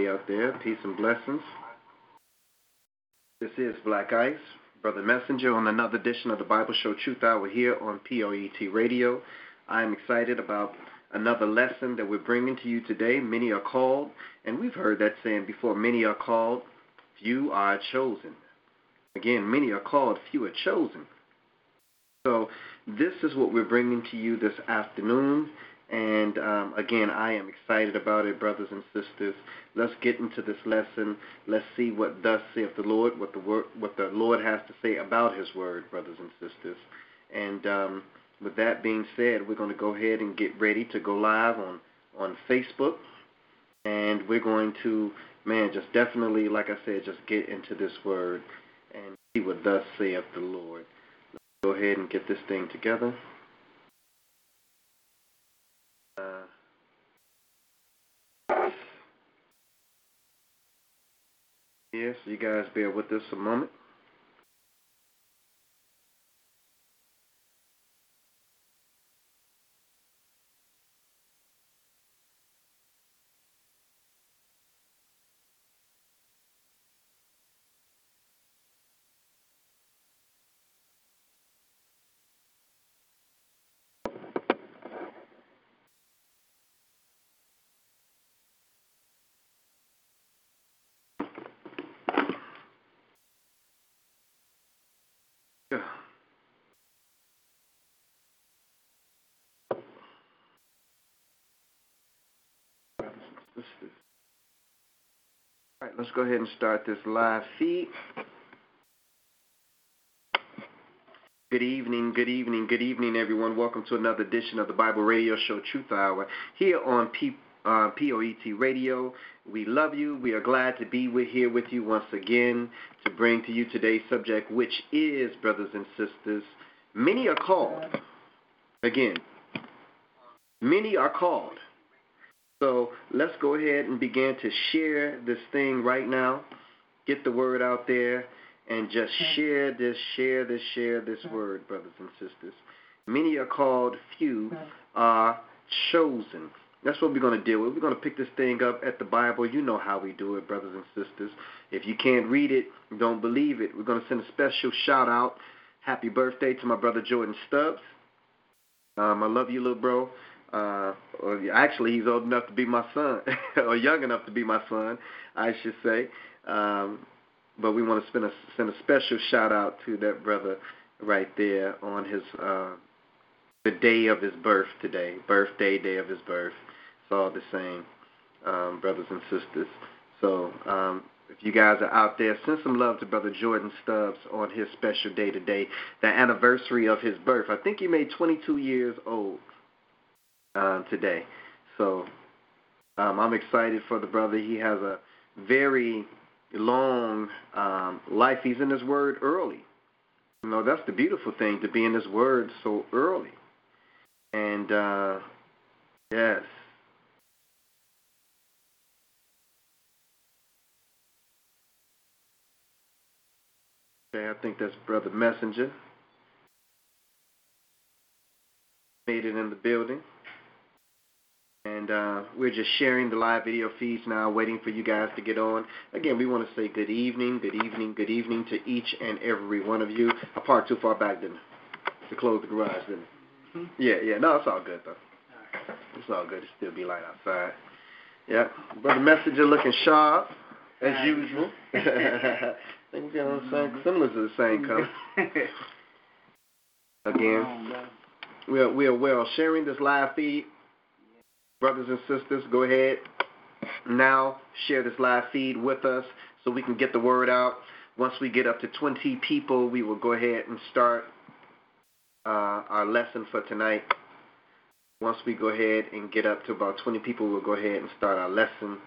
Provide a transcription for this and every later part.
Be out there. Peace and blessings. This is Black Ice, Brother Messenger, on another edition of the Bible Show Truth Hour here on POET Radio. I am excited about another lesson that we're bringing to you today. Many are called, and we've heard that saying before many are called, few are chosen. Again, many are called, few are chosen. So, this is what we're bringing to you this afternoon. And um, again, I am excited about it, brothers and sisters. Let's get into this lesson. Let's see what thus saith the Lord, what the word, what the Lord has to say about His word, brothers and sisters. And um, with that being said, we're going to go ahead and get ready to go live on on Facebook, and we're going to, man, just definitely, like I said, just get into this word and see what thus saith the Lord. Let's go ahead and get this thing together. Yes, you guys bear with us a moment. All right, let's go ahead and start this live feed. Good evening, good evening, good evening, everyone. Welcome to another edition of the Bible Radio Show Truth Hour here on P- uh, POET Radio. We love you. We are glad to be with, here with you once again to bring to you today's subject, which is, brothers and sisters, many are called. Again, many are called. So let's go ahead and begin to share this thing right now. Get the word out there and just share this, share this, share this word, brothers and sisters. Many are called, few are chosen. That's what we're going to deal with. We're going to pick this thing up at the Bible. You know how we do it, brothers and sisters. If you can't read it, don't believe it. We're going to send a special shout out. Happy birthday to my brother Jordan Stubbs. Um, I love you, little bro. Uh, actually, he's old enough to be my son, or young enough to be my son, I should say. Um, but we want to a, send a special shout out to that brother right there on his uh, the day of his birth today, birthday day of his birth. All the same, um, brothers and sisters. So um, if you guys are out there, send some love to Brother Jordan Stubbs on his special day today, the anniversary of his birth. I think he made 22 years old uh, today. So um, I'm excited for the brother. He has a very long um, life. He's in his word early. You know, that's the beautiful thing to be in his word so early. And uh, yes. Okay, I think that's Brother Messenger. Made it in the building. And uh, we're just sharing the live video feeds now, waiting for you guys to get on. Again, we want to say good evening, good evening, good evening to each and every one of you. I parked too far back, didn't I? To close the garage, didn't I? Mm-hmm. Yeah, yeah. No, it's all good, though. It's all good. It still be light outside. Yeah. Brother Messenger looking sharp, as usual. I think we're on the same, similar to the same color. Again, we are, we are well sharing this live feed brothers and sisters, go ahead now, share this live feed with us so we can get the word out. Once we get up to 20 people, we will go ahead and start uh, our lesson for tonight. Once we go ahead and get up to about 20 people, we'll go ahead and start our lesson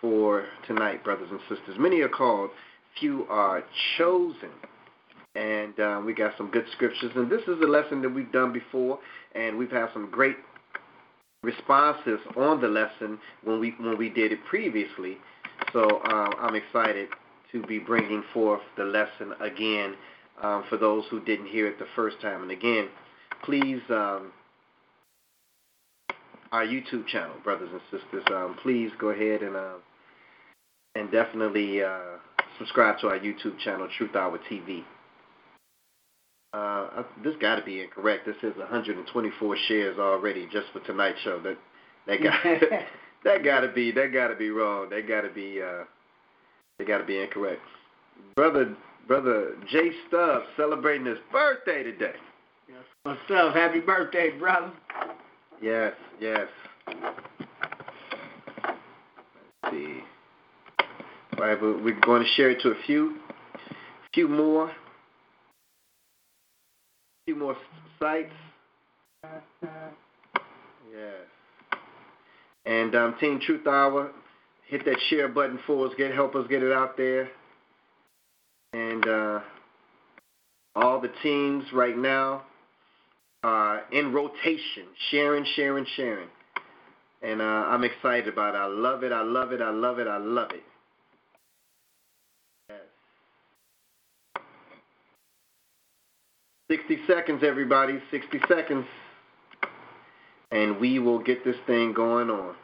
for tonight, brothers and sisters. Many are called, few are chosen. And uh, we got some good scriptures. And this is a lesson that we've done before, and we've had some great responses on the lesson when we when we did it previously. So uh, I'm excited to be bringing forth the lesson again um, for those who didn't hear it the first time. And again, please, um, our YouTube channel, brothers and sisters, um, please go ahead and uh, and definitely uh, subscribe to our YouTube channel, Truth Hour TV. Uh, this got to be incorrect. This is 124 shares already just for tonight's show. That that got that got to be that got to be wrong. That got to be uh, they got to be incorrect. Brother brother Jay Stubbs celebrating his birthday today. Yes. What's up? Happy birthday, brother. Yes, yes. Let's see. We're going to share it to a few, few more, few more sites. Yes. And um, Team Truth Hour, hit that share button for us. Get help us get it out there. And uh, all the teams right now are in rotation, sharing, sharing, sharing. And uh, I'm excited about it. I love it. I love it. I love it. I love it. Yes. 60 seconds, everybody. 60 seconds. And we will get this thing going on.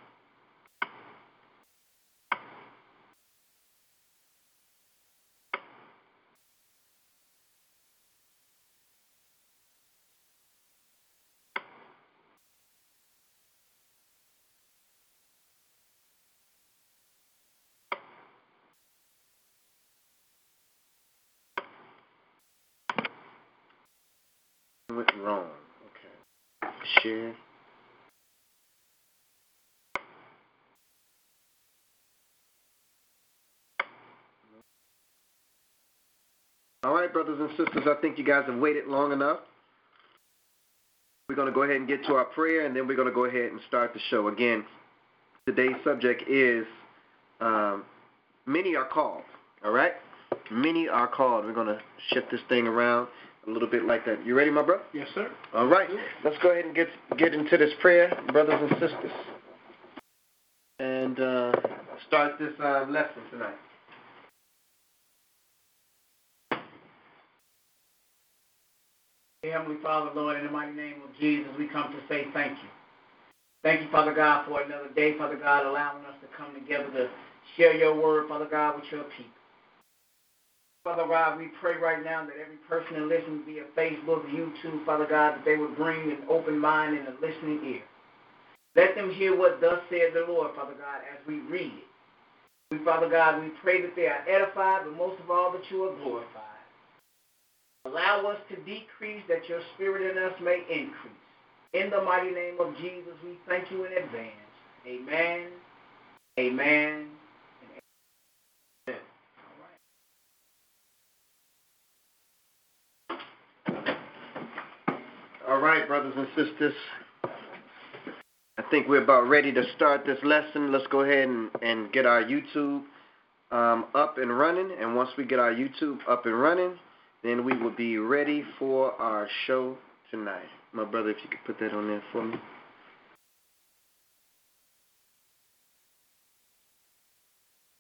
went wrong. Okay. Share. All right, brothers and sisters, I think you guys have waited long enough. We're going to go ahead and get to our prayer, and then we're going to go ahead and start the show. Again, today's subject is um, many are called. All right? Many are called. We're going to shift this thing around a little bit like that. You ready, my brother? Yes, sir. All right. Let's go ahead and get get into this prayer, brothers and sisters, and uh, start this uh, lesson tonight. Heavenly Father, Lord, in the mighty name of Jesus, we come to say thank you. Thank you, Father God, for another day, Father God, allowing us to come together to share your word, Father God, with your people. Father God, we pray right now that every person that listens via Facebook, YouTube, Father God, that they would bring an open mind and a listening ear. Let them hear what thus says the Lord, Father God, as we read it. We, Father God, we pray that they are edified, but most of all that you are glorified. Allow us to decrease that your spirit in us may increase. In the mighty name of Jesus, we thank you in advance. Amen. Amen. All right, brothers and sisters. I think we're about ready to start this lesson. Let's go ahead and, and get our YouTube um, up and running. And once we get our YouTube up and running, then we will be ready for our show tonight. My brother, if you could put that on there for me.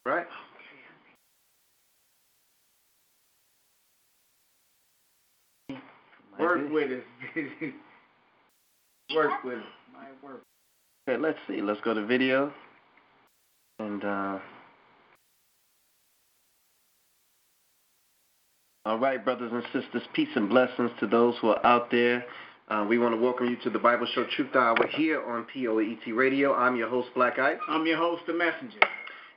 Right? Work with it. work with it. Might work. Okay, let's see. Let's go to video. And uh All right, brothers and sisters, peace and blessings to those who are out there. Uh, we want to welcome you to the Bible Show Truth Hour here on POET Radio. I'm your host, Black Ice. I'm your host, The Messenger.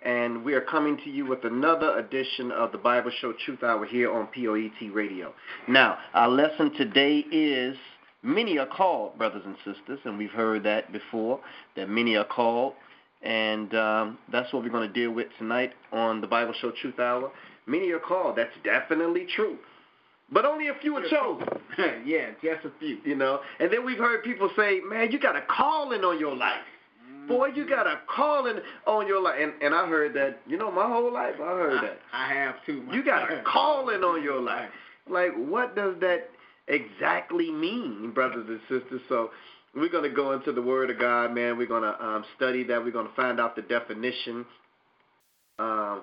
And we are coming to you with another edition of the Bible Show Truth Hour here on POET Radio. Now, our lesson today is Many are called, brothers and sisters, and we've heard that before, that many are called. And um, that's what we're going to deal with tonight on the Bible Show Truth Hour. Many are called. That's definitely true. But only a few are chosen. yeah, just a few. You know, and then we've heard people say, man, you got a calling on your life. Boy, you got a calling on your life. And, and I heard that, you know, my whole life I heard I, that. I have too. You got a calling on your life. Like, what does that exactly mean, brothers and sisters? So we're going to go into the Word of God, man. We're going to um, study that. We're going to find out the definition um,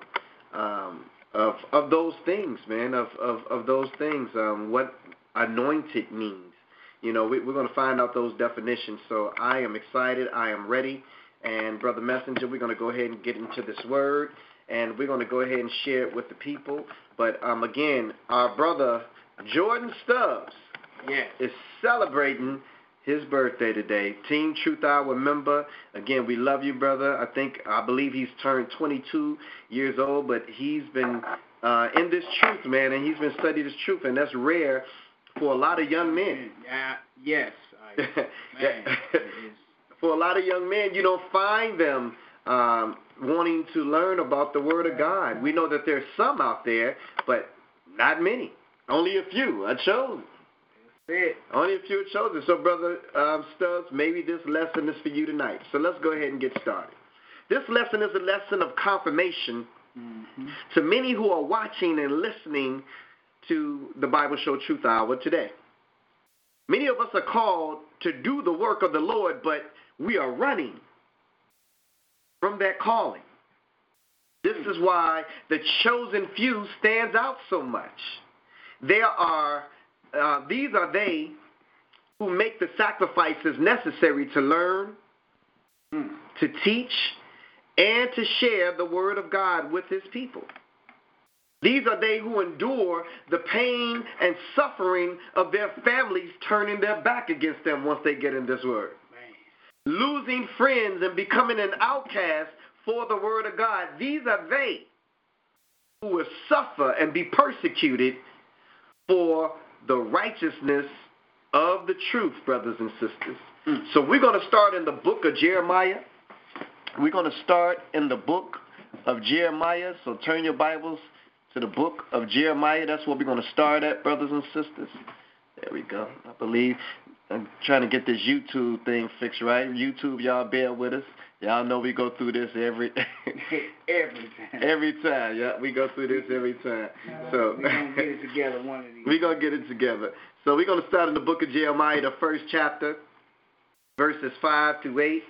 um, of of those things, man. Of of, of those things. Um, what anointed means. You know, we, we're going to find out those definitions. So I am excited. I am ready. And Brother Messenger, we're going to go ahead and get into this word, and we're going to go ahead and share it with the people. But um, again, our brother Jordan Stubbs yes. is celebrating his birthday today. Team Truth Hour member. Again, we love you, brother. I think I believe he's turned 22 years old, but he's been uh, in this truth, man, and he's been studying this truth, and that's rare for a lot of young men. Uh, yes. I, man, for a lot of young men, you don't find them um, wanting to learn about the Word of God. We know that there's some out there, but not many. Only a few are chosen. It. Only a few are chosen. So, Brother um, Stubbs, maybe this lesson is for you tonight. So let's go ahead and get started. This lesson is a lesson of confirmation mm-hmm. to many who are watching and listening to the Bible Show Truth Hour today. Many of us are called to do the work of the Lord, but we are running from that calling. This is why the chosen few stands out so much. There are uh, these are they who make the sacrifices necessary to learn, to teach, and to share the word of God with his people. These are they who endure the pain and suffering of their families turning their back against them once they get in this word. Losing friends and becoming an outcast for the word of God. These are they who will suffer and be persecuted for the righteousness of the truth, brothers and sisters. Mm. So we're going to start in the book of Jeremiah. We're going to start in the book of Jeremiah. So turn your Bibles to the book of Jeremiah. That's where we're going to start at, brothers and sisters. There we go. I believe I'm trying to get this YouTube thing fixed right. YouTube, y'all bear with us. Y'all know we go through this every every time. every time. Yeah, we go through this every time. So we're gonna get it together one of these. we're gonna get it together. So we're gonna start in the book of Jeremiah, the first chapter, verses five to eight.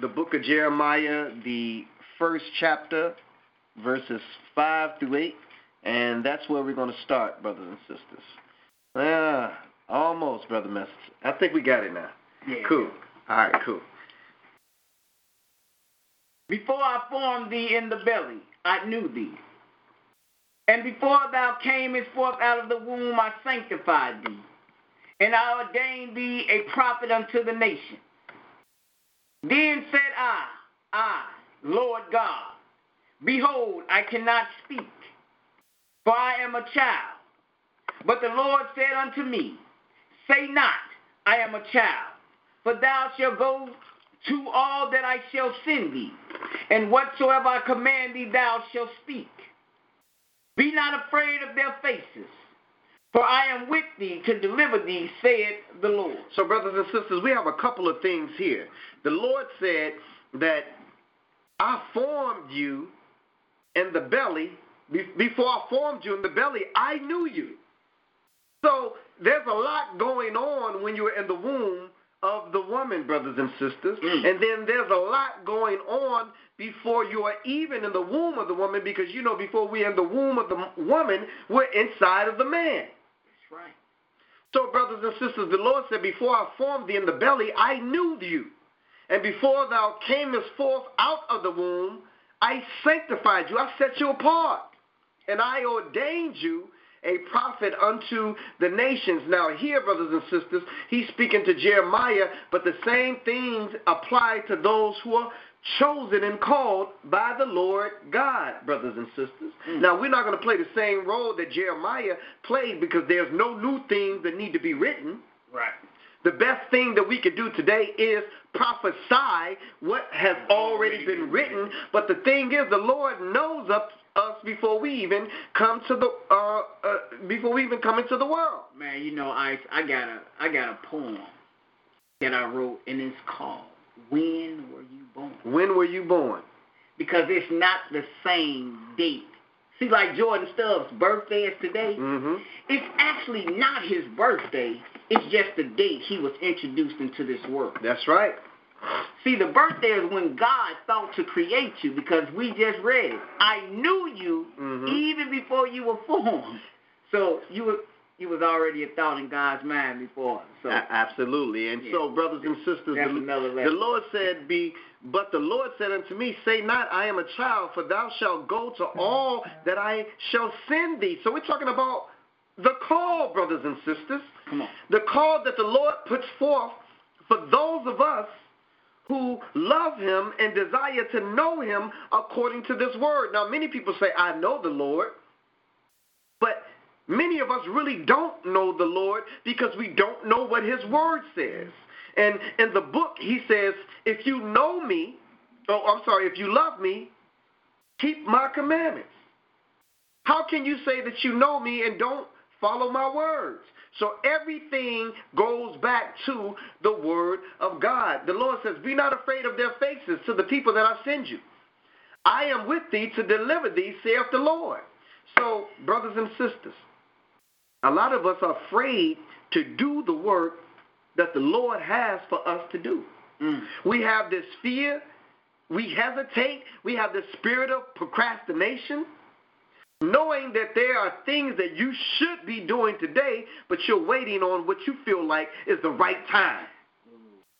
The book of Jeremiah, the first chapter, verses five to eight, and that's where we're gonna start, brothers and sisters. Yeah, almost, brother Message. I think we got it now. Yeah. Cool. All right, cool. Before I formed thee in the belly, I knew thee. And before thou camest forth out of the womb, I sanctified thee. And I ordained thee a prophet unto the nation. Then said I, I, Lord God, behold, I cannot speak, for I am a child. But the Lord said unto me, Say not, I am a child, for thou shalt go to all that I shall send thee, and whatsoever I command thee, thou shalt speak. Be not afraid of their faces, for I am with thee to deliver thee, saith the Lord. So, brothers and sisters, we have a couple of things here. The Lord said that I formed you in the belly. Before I formed you in the belly, I knew you. So, there's a lot going on when you're in the womb of the woman, brothers and sisters. Mm. And then there's a lot going on before you are even in the womb of the woman because, you know, before we're in the womb of the woman, we're inside of the man. That's right. So, brothers and sisters, the Lord said, Before I formed thee in the belly, I knew you. And before thou camest forth out of the womb, I sanctified you. I set you apart. And I ordained you a prophet unto the nations. Now, here, brothers and sisters, he's speaking to Jeremiah, but the same things apply to those who are chosen and called by the Lord God, brothers and sisters. Mm. Now, we're not going to play the same role that Jeremiah played because there's no new things that need to be written. Right. The best thing that we can do today is prophesy what has already been written. But the thing is, the Lord knows us, us before we even come to the uh, uh, before we even come into the world. Man, you know, I I got a I got a poem that I wrote and it's called when were you born? When were you born? Because it's not the same date. See, like Jordan Stubbs' birthday is today. Mm-hmm. It's actually not his birthday. It's just the date he was introduced into this world. That's right. See, the birthday is when God thought to create you because we just read it. I knew you Mhm. even before you were formed. So you were you was already a thought in God's mind before. So A- absolutely. And Yeah. so, brothers and sisters, That's the, the. Lord said, "Be." But the Lord said unto me, Say not, I am a child, for thou shalt go to all that I shall send thee. So we're talking about the call, brothers and sisters. come on. The call that the Lord puts forth for those of us who love him and desire to know him according to this word. Now, many people say, I know the Lord, but many of us really don't know the Lord because we don't know what his word says. And in the book, he says, if you know me, oh, I'm sorry, if you love me, keep my commandments. How can you say that you know me and don't follow my words? So everything goes back to the word of God. The Lord says, Be not afraid of their faces to the people that I send you. I am with thee to deliver thee, saith the Lord. So, brothers and sisters, a lot of us are afraid to do the work that the Lord has for us to do. Mm. We have this fear. We hesitate. We have this spirit of procrastination, knowing that there are things that you should be doing today, but you're waiting on what you feel like is the right time.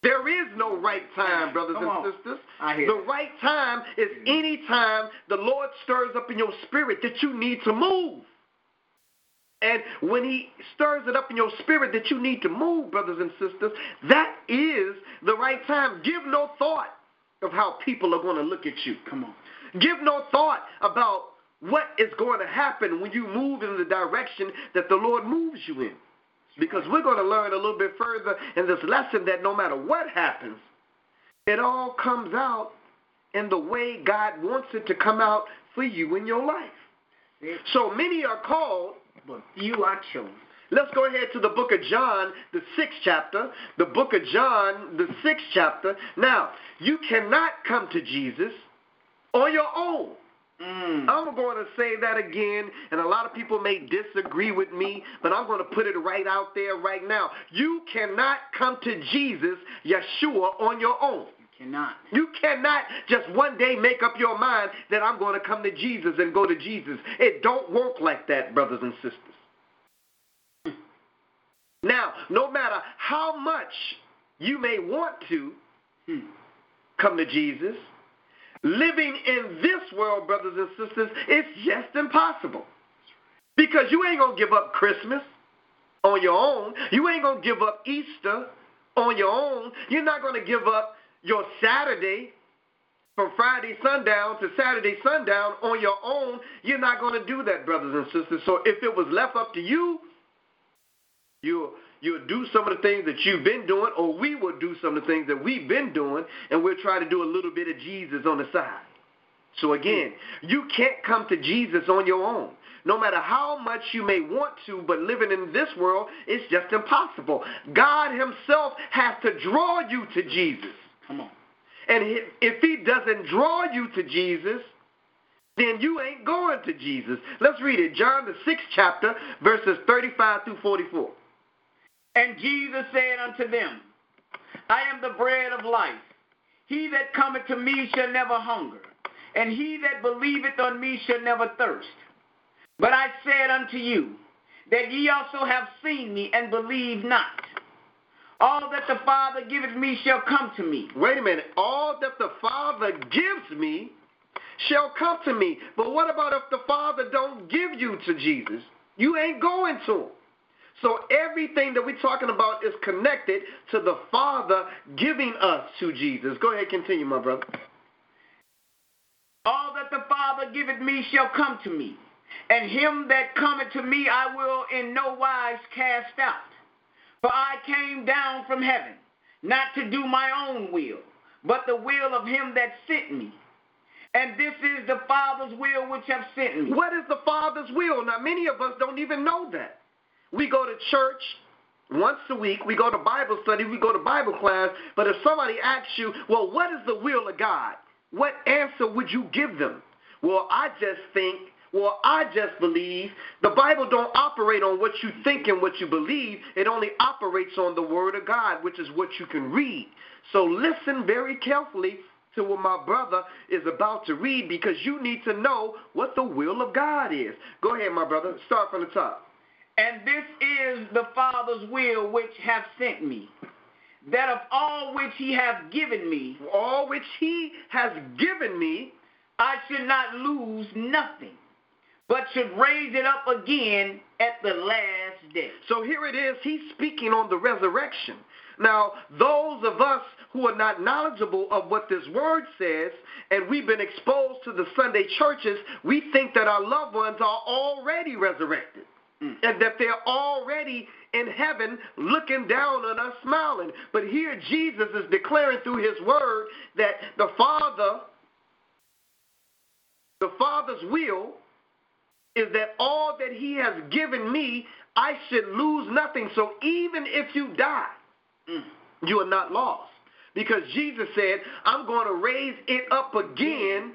There is no right time, brothers Come and on. sisters. The right time is mm-hmm. any time the Lord stirs up in your spirit that you need to move. And when he stirs it up in your spirit that you need to move, brothers and sisters, that is the right time. Give no thought of how people are going to look at you. Come on. Give no thought about what is going to happen when you move in the direction that the Lord moves you in. Because we're going to learn a little bit further in this lesson that no matter what happens, it all comes out in the way God wants it to come out for you in your life. So many are called, But few are chosen. Let's go ahead to the book of John, the sixth chapter. The book of John, the sixth chapter. Now, you cannot come to Jesus on your own. Mm. I'm going to say that again, and a lot of people may disagree with me, but I'm going to put it right out there right now. You cannot come to Jesus, Yeshua, on your own. You cannot. You cannot just one day make up your mind that I'm going to come to Jesus and go to Jesus. It don't work like that, brothers and sisters. Now, no matter how much you may want to Hmm. come to Jesus, living in this world, brothers and sisters, it's just impossible. Because you ain't going to give up Christmas on your own. You ain't going to give up Easter on your own. You're not going to give up your Saturday from Friday sundown to Saturday sundown on your own. You're not going to do that, brothers and sisters. So if it was left up to you, you'll you'll do some of the things that you've been doing, or we will do some of the things that we've been doing, and we'll try to do a little bit of Jesus on the side. So again, you can't come to Jesus on your own. No matter how much you may want to, but living in this world, it's just impossible. God Himself has to draw you to Jesus. Come on. And if if He doesn't draw you to Jesus, then you ain't going to Jesus. Let's read it. John, the sixth chapter, verses 35 through 44. And Jesus said unto them, I am the bread of life. He that cometh to me shall never hunger, and he that believeth on me shall never thirst. But I said unto you, that ye also have seen me and believe not. All that the Father giveth me shall come to me. Wait a minute. All that the Father gives me shall come to me. But what about if the Father don't give you to Jesus? You ain't going to him. So everything that we're talking about is connected to the Father giving us to Jesus. Go ahead, continue, my brother. All that the Father giveth me shall come to me, and him that cometh to me I will in no wise cast out. For I came down from heaven, not to do my own will, but the will of him that sent me. And this is the Father's will which have sent me. What is the Father's will? Now, many of us don't even know that. We go to church once a week, we go to Bible study, we go to Bible class, but if somebody asks you, well, what is the will of God? What answer would you give them? Well, I just think, well, I just believe. The Bible don't operate on what you think and what you believe. It only operates on the Word of God, which is what you can read. So listen very carefully to what my brother is about to read because you need to know what the will of God is. Go ahead, my brother. Start from the top. And this is the Father's will which hath sent me, that of all which he hath given me, all which he has given me, I should not lose nothing, but should raise it up again at the last day. So here it is. He's speaking on the resurrection. Now, those of us who are not knowledgeable of what this word says, and we've been exposed to the Sunday churches, we think that our loved ones are already resurrected. Mm. And that they're already in heaven looking down on us smiling. But here Jesus is declaring through his word that the Father, the Father's will is that all that he has given me, I should lose nothing. So even if you die, mm. you are not lost. Because Jesus said, I'm going to raise it up again.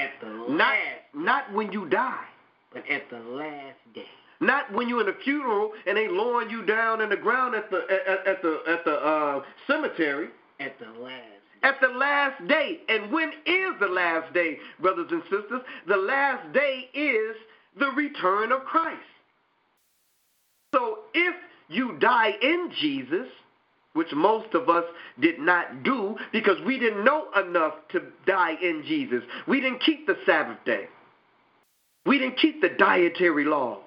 At the last. Not, not when you die. But at the last day. Not when you're in a funeral and they lowering you down in the ground at the at, at the at the uh, cemetery. At the last. At the last day. And when is the last day, brothers and sisters? The last day is the return of Christ. So if you die in Jesus, which most of us did not do because we didn't know enough to die in Jesus. We didn't keep the Sabbath day. We didn't keep the dietary laws.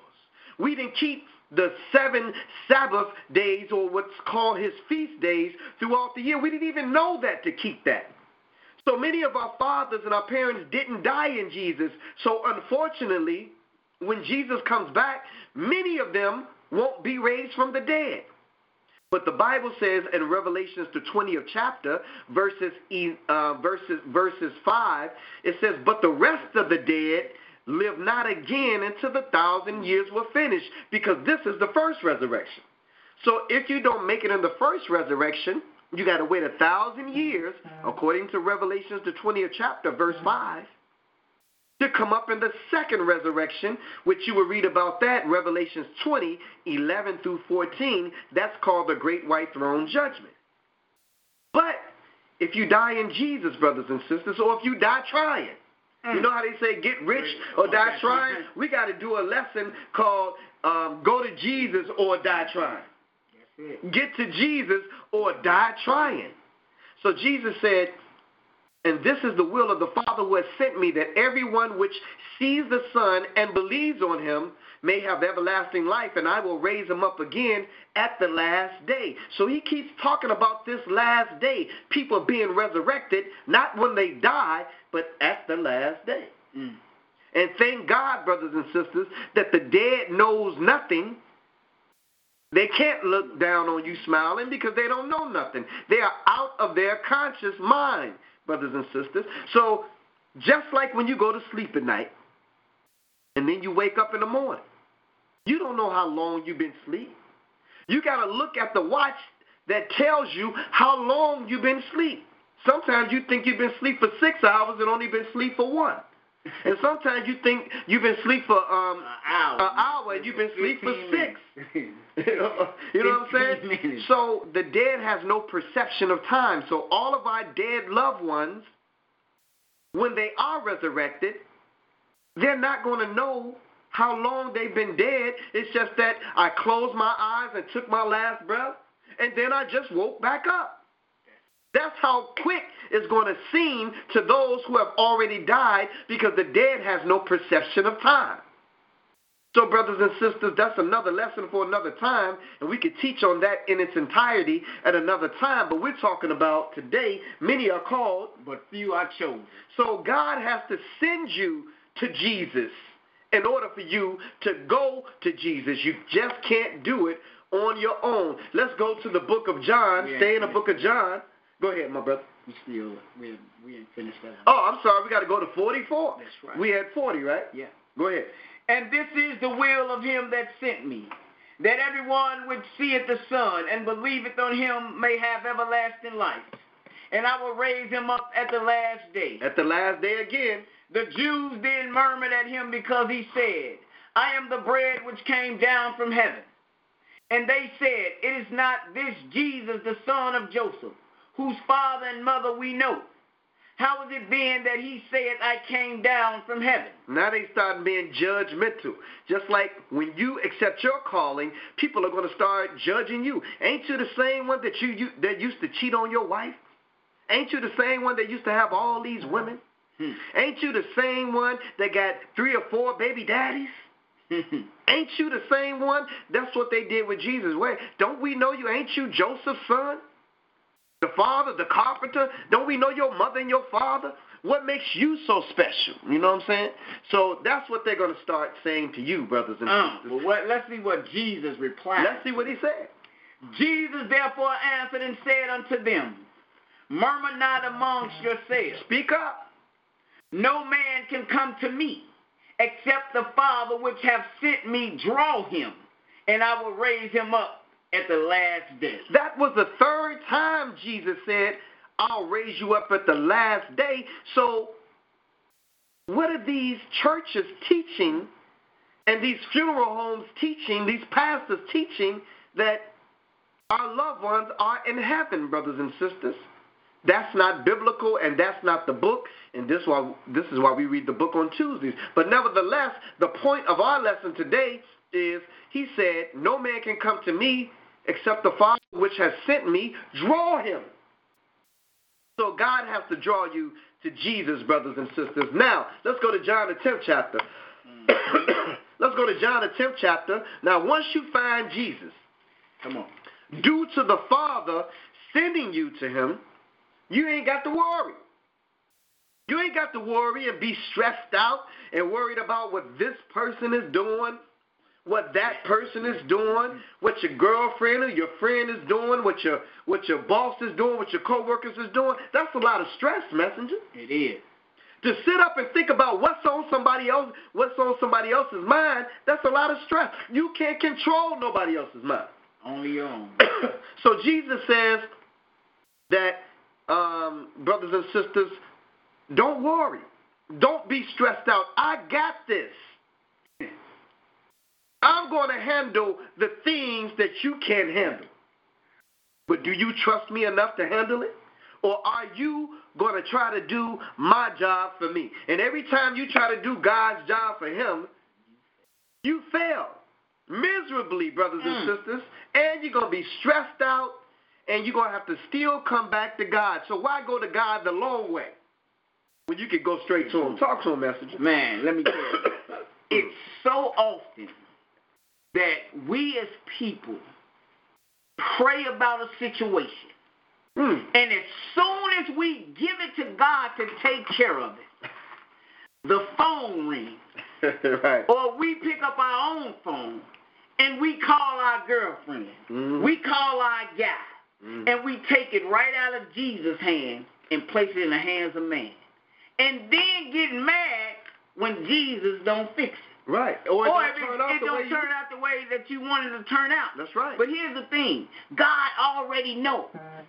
We didn't keep the seven Sabbath days or what's called his feast days throughout the year. We didn't even know that to keep that. So many of our fathers and our parents didn't die in Jesus. So unfortunately, when Jesus comes back, many of them won't be raised from the dead. But the Bible says in Revelations, the 20th chapter, verses, uh, verses, verses 5, it says, But the rest of the dead live not again until the thousand years were finished, because this is the first resurrection. So if you don't make it in the first resurrection, you got to wait a thousand years, according to Revelations, the 20th chapter, verse 5, to come up in the second resurrection, which you will read about that Revelations 20, 11 through 14. That's called the Great White Throne Judgment. But if you die in Jesus, brothers and sisters, or if you die trying, Mm. You know how they say get rich or die trying? We got to do a lesson called um, go to Jesus or die trying. Get to Jesus or die trying. So Jesus said, and this is the will of the Father who has sent me, that everyone which sees the Son and believes on him may have everlasting life, and I will raise him up again at the last day. So he keeps talking about this last day, people being resurrected, not when they die, but at the last day. Mm. And thank God, brothers and sisters, that the dead knows nothing. They can't look down on you smiling because they don't know nothing. They are out of their conscious mind, brothers and sisters. So just like when you go to sleep at night and then you wake up in the morning, you don't know how long you've been asleep. You got to look at the watch that tells you how long you've been asleep. Sometimes you think you've been asleep for six hours and only been asleep for one. And sometimes you think you've been asleep for um, an hour, an hour and you've been asleep for six. you know what I'm saying? So the dead has no perception of time. So all of our dead loved ones, when they are resurrected, they're not going to know how long they've been dead. It's just that I closed my eyes and took my last breath, and then I just woke back up. That's how quick it's going to seem to those who have already died because the dead has no perception of time. So, brothers and sisters, that's another lesson for another time, and we could teach on that in its entirety at another time. But we're talking about today, many are called, but few are chosen. So, God has to send you to Jesus in order for you to go to Jesus. You just can't do it on your own. Let's go to the book of John. Yeah, Stay in the book of John. Go ahead, my brother. We still we we ain't finished that. Oh, I'm sorry. We got to go to 44. That's right. We had 40, right? Yeah. Go ahead. And this is the will of him that sent me, that everyone which seeth the Son and believeth on him may have everlasting life. And I will raise him up at the last day. At the last day again. The Jews then murmured at him because he said, I am the bread which came down from heaven. And they said, It is not this Jesus, the son of Joseph, whose father and mother we know. How is it then that he said, I came down from heaven? Now they start being judgmental. Just like when you accept your calling, people are going to start judging you. Ain't you the same one that you, you that used to cheat on your wife? Ain't you the same one that used to have all these women? Hmm. Ain't you the same one that got three or four baby daddies? ain't you the same one? That's what they did with Jesus. Wait, don't we know you? Ain't you Joseph's son? The father, the carpenter? Don't we know your mother and your father? What makes you so special? You know what I'm saying? So that's what they're going to start saying to you, brothers and uh, sisters. Well, what, let's see what Jesus replied. Let's see what he said. Jesus therefore answered and said unto them, Murmur not amongst yourselves. Speak up. No man can come to me except the Father which have sent me draw him, and I will raise him up at the last day. That was the third time Jesus said, I'll raise you up at the last day. So, what are these churches teaching and these funeral homes teaching, these pastors teaching that our loved ones are in heaven, brothers and sisters? That's not biblical, and that's not the book, and this why this is why we read the book on Tuesdays. But nevertheless, the point of our lesson today is he said, "No man can come to me except the Father which has sent me draw him." So God has to draw you to Jesus, brothers and sisters. Now let's go to John the tenth chapter. Mm-hmm. let's go to John the tenth chapter. Now, once you find Jesus, come on, due to the Father sending you to Him you ain't got to worry. You ain't got to worry and be stressed out and worried about what this person is doing, what that person is doing, what your girlfriend or your friend is doing, what your what your boss is doing, what your coworkers is doing. That's a lot of stress, messenger. It is. To sit up and think about what's on somebody else, what's on somebody else's mind, that's a lot of stress. You can't control nobody else's mind. Only your own. so Jesus says that um, brothers and sisters, don't worry. Don't be stressed out. I got this. I'm going to handle the things that you can't handle. But do you trust me enough to handle it? Or are you going to try to do my job for me? And every time you try to do God's job for him, you fail miserably, brothers mm. and sisters. And you're going to be stressed out and you're going to have to still come back to God. So why go to God the long way when you could go straight to Him? Talk to Him, messenger. Man, let me tell you. it's so often that we as people pray about a situation. Mm. And as soon as we give it to God to take care of it, the phone rings. right. Or we pick up our own phone and we call our girlfriend. Mm. We call our guy. Mm. And we take it right out of Jesus' hand and place it in the hands of man. And then get mad when Jesus don't fix it. Right. Or, or it, don't, it, it don't turn you... out the way that you wanted it to turn out. That's right. But here's the thing. God already knows.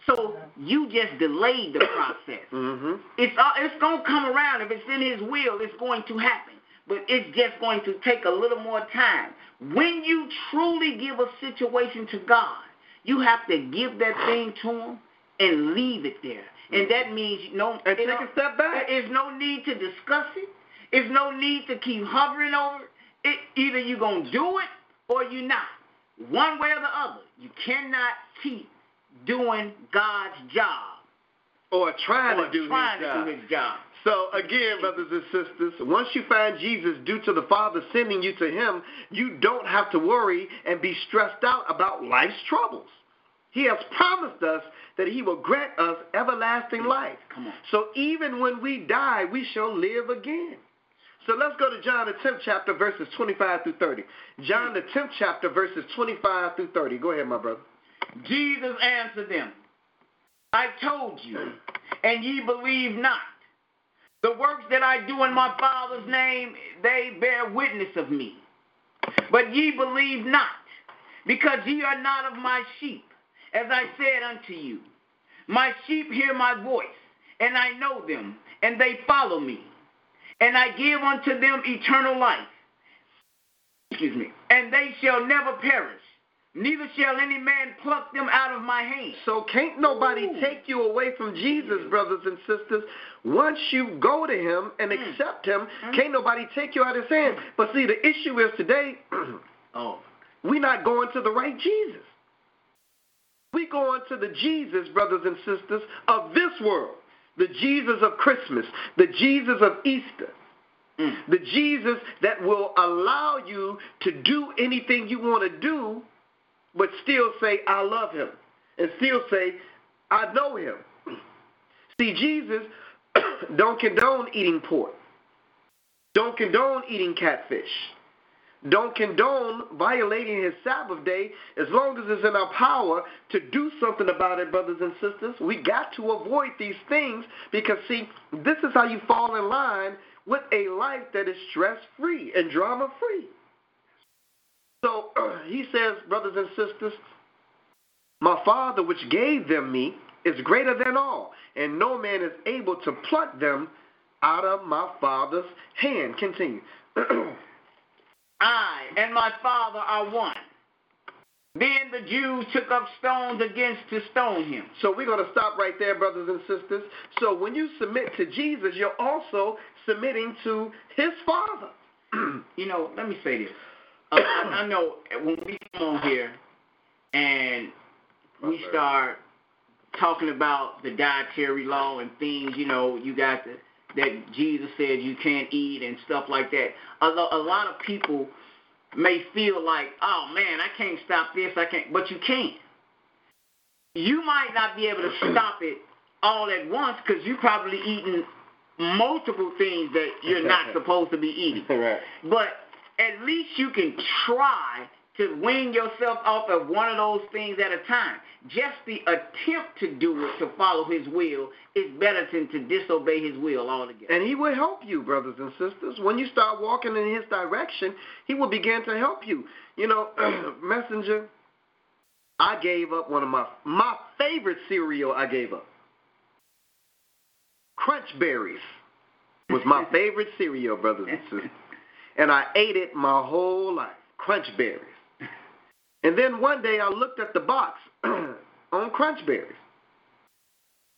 So you just delayed the process. mm-hmm. It's uh, it's going to come around. If it's in his will, it's going to happen. But it's just going to take a little more time. When you truly give a situation to God, you have to give that thing to him and leave it there. And that means no and take a step back. There's no need to discuss it. There's no need to keep hovering over it. Either you're gonna do it or you're not. One way or the other. You cannot keep doing God's job. Or trying or to do trying his to job. do his job. So again, brothers and sisters, once you find Jesus due to the Father sending you to him, you don't have to worry and be stressed out about life's troubles. He has promised us that he will grant us everlasting life. So even when we die, we shall live again. So let's go to John the 10th chapter, verses 25 through 30. John the 10th chapter, verses 25 through 30. Go ahead, my brother. Jesus answered them, I told you, and ye believe not. The works that I do in my Father's name, they bear witness of me. But ye believe not, because ye are not of my sheep, as I said unto you. My sheep hear my voice, and I know them, and they follow me. And I give unto them eternal life. Excuse me. And they shall never perish, neither shall any man pluck them out of my hand. So can't nobody Ooh. take you away from Jesus, brothers and sisters. Once you go to him and mm. accept him, mm. can't nobody take you out of his hand. But see, the issue is today, oh, we're not going to the right Jesus. We going to the Jesus, brothers and sisters, of this world. The Jesus of Christmas, the Jesus of Easter. Mm. The Jesus that will allow you to do anything you want to do but still say, I love him, and still say, I know him. See, Jesus don't condone eating pork, don't condone eating catfish, don't condone violating his Sabbath day as long as it's in our power to do something about it, brothers and sisters. We got to avoid these things because, see, this is how you fall in line with a life that is stress free and drama free. So uh, he says, brothers and sisters, my Father which gave them me is greater than all, and no man is able to pluck them out of my Father's hand. Continue. I and my Father are one. Then the Jews took up stones against to stone him. So we're going to stop right there, brothers and sisters. So when you submit to Jesus, you're also submitting to his Father. you know, let me say this. Uh, I, I know when we come on here and we start talking about the dietary law and things, you know, you got the, that Jesus said you can't eat and stuff like that. A, a lot of people may feel like, oh man, I can't stop this, I can't, but you can't. You might not be able to stop it all at once because you're probably eating multiple things that you're not supposed to be eating. Right. But at least you can try to wean yourself off of one of those things at a time. Just the attempt to do it, to follow his will, is better than to disobey his will altogether. And he will help you, brothers and sisters. When you start walking in his direction, he will begin to help you. You know, Messenger, I gave up one of my my favorite cereal I gave up. Crunch Berries was my favorite cereal, brothers and sisters. And I ate it my whole life. Crunch Berries. And then one day I looked at the box on Crunch Berries.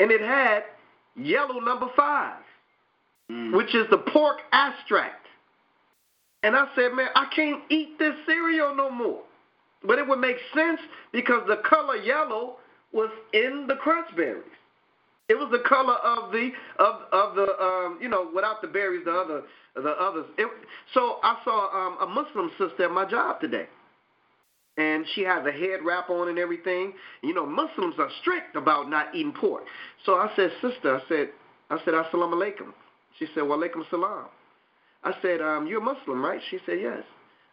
And it had yellow number five, mm. which is the pork extract. And I said, man, I can't eat this cereal no more. But it would make sense because the color yellow was in the crunch berries. It was the color of the of of the um, you know without the berries the other the others. It, so I saw um, a Muslim sister at my job today, and she has a head wrap on and everything. You know Muslims are strict about not eating pork. So I said, sister, I said I said assalamu alaikum. She said wa alaikum salam. I said um, you're a Muslim, right? She said yes.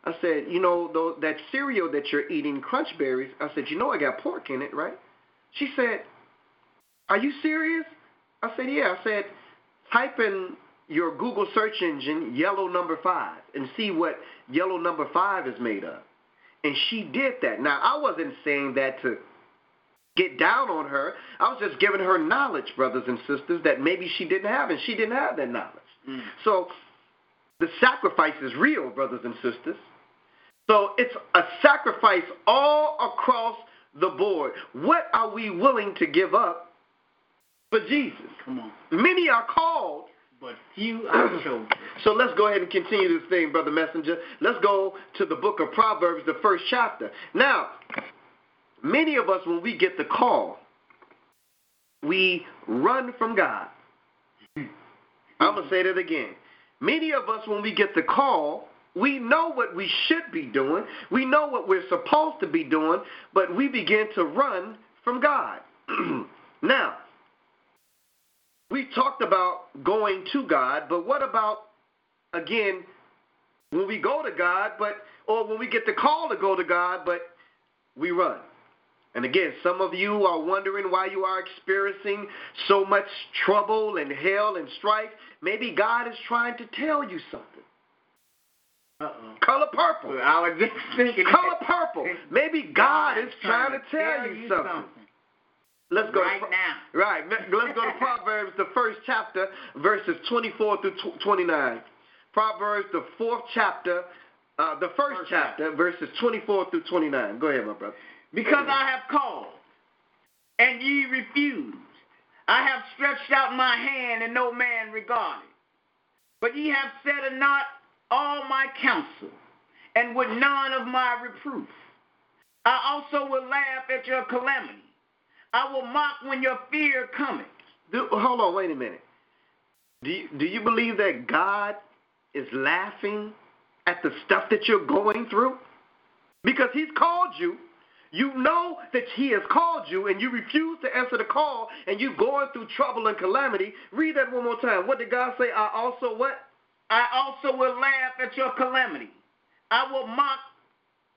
I said, you know, though, that cereal that you're eating, crunch berries. I said, you know, I got pork in it, right? She said, are you serious? I said, Yeah. I said, Type in your Google search engine yellow number five and see what yellow number five is made of. And she did that. Now, I wasn't saying that to get down on her. I was just giving her knowledge, brothers and sisters, that maybe she didn't have, and she didn't have that knowledge. Mm. So the sacrifice is real, brothers and sisters. So it's a sacrifice all across the board. What are we willing to give up for Jesus. Come on. Many are called, but few are chosen. so let's go ahead and continue this thing, Brother Messenger. Let's go to the book of Proverbs, the first chapter. Now, many of us, when we get the call, we run from God. I'm going to say that again. Many of us, when we get the call, we know what we should be doing. We know what we're supposed to be doing, but we begin to run from God. now, we talked about going to God, but what about, again, when we go to God, but or when we get the call to go to God, but we run? And again, some of you are wondering why you are experiencing so much trouble and hell and strife. Maybe God is trying to tell you something. Uh-oh. Color purple. I was just thinking. Color purple. Maybe God is trying to tell tell you something. something. Let's go right to, now. Right. Let's go to Proverbs, the first chapter, verses 24 through 29. Proverbs, the fourth chapter, uh, the first, First chapter, verses 24 through 29. Go ahead, my brother. Because I have called, and ye refused. I have stretched out my hand, and no man regarded. But ye have at naught all my counsel, and with none of my reproof. I also will laugh at your calamity. I will mock when your fear cometh. Do, hold on, wait a minute. Do you, do you believe that God is laughing at the stuff that you're going through? Because He's called you. You know that He has called you, and you refuse to answer the call, and you're going through trouble and calamity. Read that one more time. What did God say? I also what? I also will laugh at your calamity. I will mock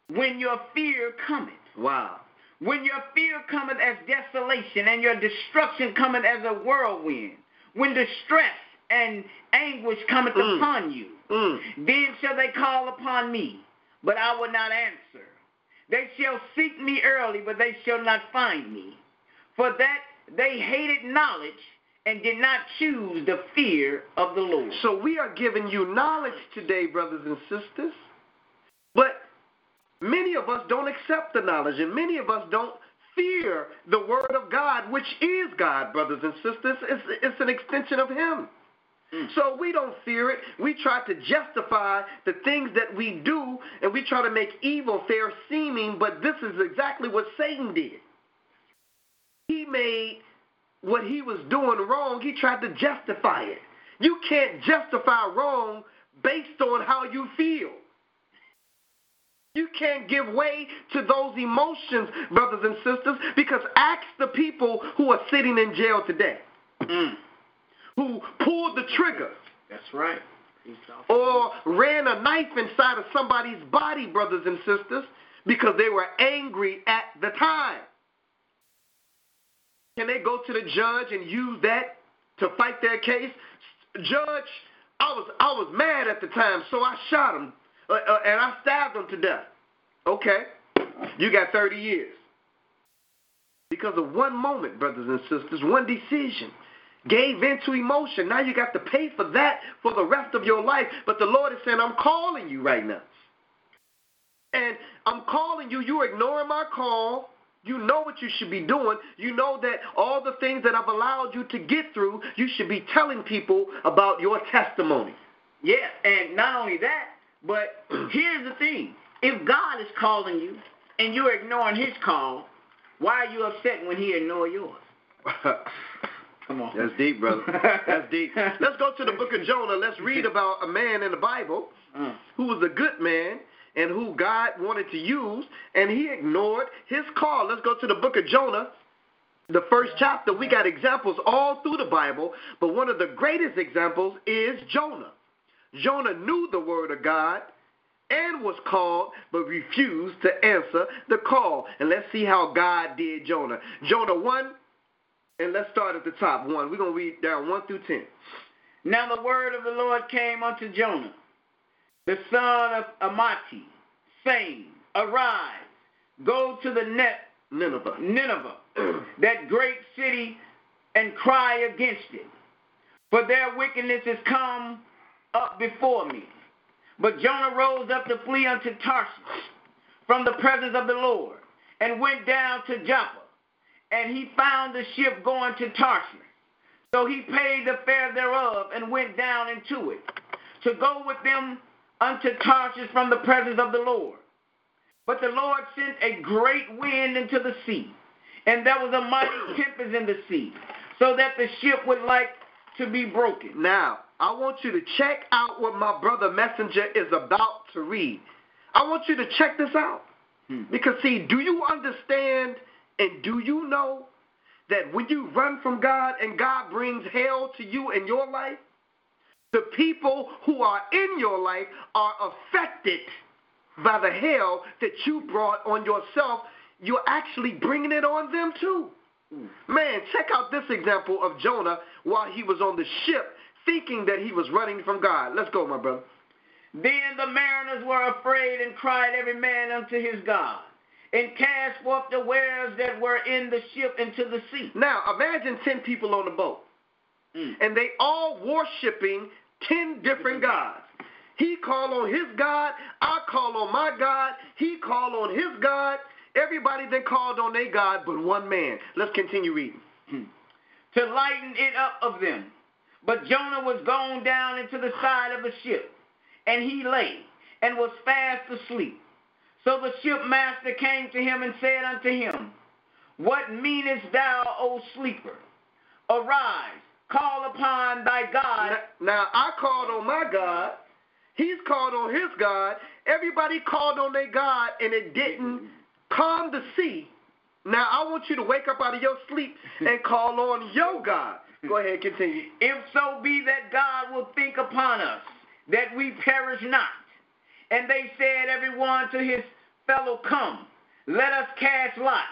when your fear cometh. Wow. When your fear cometh as desolation, and your destruction cometh as a whirlwind, when distress and anguish cometh Mm. upon you, Mm. then shall they call upon me, but I will not answer. They shall seek me early, but they shall not find me. For that they hated knowledge and did not choose the fear of the Lord. So we are giving you knowledge today, brothers and sisters. But many of us don't accept the knowledge, and many of us don't fear the Word of God, which is God, brothers and sisters. It's, it's an extension of Him. Mm. So we don't fear it. We try to justify the things that we do, and we try to make evil fair seeming, but this is exactly what Satan did. He made what he was doing wrong, he tried to justify it. You can't justify wrong based on how you feel. You can't give way to those emotions, brothers and sisters, because ask the people who are sitting in jail today, Mm, who pulled the trigger that's right. or ran a knife inside of somebody's body, brothers and sisters, because they were angry at the time. Can they go to the judge and use that to fight their case? Judge, I was I was mad at the time, so I shot him uh, uh, and I stabbed him to death. Okay, you got 30 years because of one moment, brothers and sisters, one decision. Gave into emotion. Now you got to pay for that for the rest of your life. But the Lord is saying, I'm calling you right now. And I'm calling you. You're ignoring my call. You know what you should be doing. You know that all the things that I've allowed you to get through, you should be telling people about your testimony. Yeah, and not only that, but here's the thing. If God is calling you and you're ignoring his call, why are you upset when he ignores yours? Come on. That's deep, brother. That's deep. Let's go to the book of Jonah. Let's read about a man in the Bible Mm. who was a good man and who God wanted to use, and he ignored his call. Let's go to the book of Jonah, the first chapter. We got examples all through the Bible, but one of the greatest examples is Jonah. Jonah knew the word of God and was called, but refused to answer the call. And let's see how God did Jonah. Jonah 1, and let's start at the top. 1. We're going to read down 1 through 10. Now the word of the Lord came unto Jonah, the son of Amittai, saying, Arise, go to the net Nineveh. Nineveh, that great city, and cry against it. For their wickedness is come up before me. But Jonah rose up to flee unto Tarshish from the presence of the Lord, and went down to Joppa. And he found the ship going to Tarshish. So he paid the fare thereof, and went down into it, to go with them unto Tarshish from the presence of the Lord. But the Lord sent a great wind into the sea, and there was a mighty tempest in the sea, so that the ship would like to be broken. Now, I want you to check out what my brother Messenger is about to read. I want you to check this out. Hmm. Because, see, do you understand and do you know that when you run from God and God brings hell to you in your life, the people who are in your life are affected by the hell that you brought on yourself. You're actually bringing it on them too. Man, check out this example of Jonah while he was on the ship thinking that he was running from God. Let's go, my brother. Then the mariners were afraid and cried every man unto his God, and cast forth the wares that were in the ship into the sea. Now, imagine 10 people on a boat, Mm. and they all worshiping 10 different gods. He called on his God, I call on my God, he called on his God. Everybody then called on their God but one man. Let's continue reading. to lighten it up of them. But Jonah was gone down into the side of the ship, and he lay, and was fast asleep. So the shipmaster came to him and said unto him, What meanest thou, O sleeper? Arise, call upon thy God. Now, now, I called on my God, he's called on his God. Everybody called on their God, and it didn't calm the sea. Now, I want you to wake up out of your sleep and call on your God. Go ahead, continue. If so be that God will think upon us, that we perish not. And they said, every one to his fellow, Come, let us cast lots,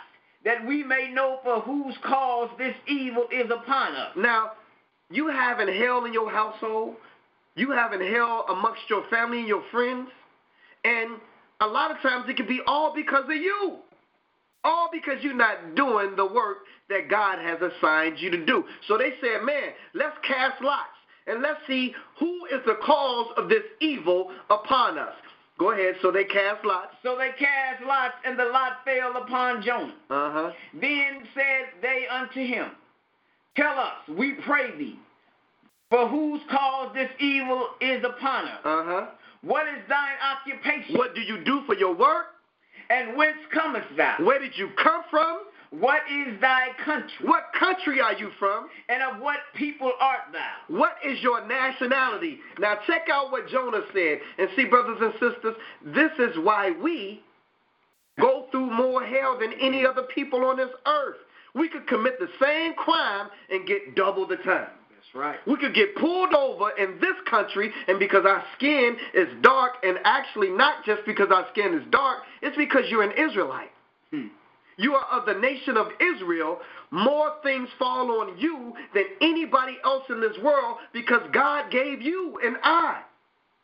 that we may know for whose cause this evil is upon us. Now, you having hell in your household, you having hell amongst your family and your friends, and a lot of times it can be all because of you. All because you're not doing the work that God has assigned you to do. So they said, man, let's cast lots and let's see who is the cause of this evil upon us. Go ahead. So they cast lots. So they cast lots, and the lot fell upon Jonah. Uh huh. Then said they unto him, Tell us, we pray thee, for whose cause this evil is upon us. Uh huh. What is thine occupation? What do you do for your work? And whence comest thou? Where did you come from? What is thy country? What country are you from? And of what people art thou? What is your nationality? Now, check out what Jonah said. And see, brothers and sisters, this is why we go through more hell than any other people on this earth. We could commit the same crime and get double the time. Right. We could get pulled over in this country, and because our skin is dark, and actually not just because our skin is dark, it's because you're an Israelite. Hmm. You are of the nation of Israel. More things fall on you than anybody else in this world because God gave you and I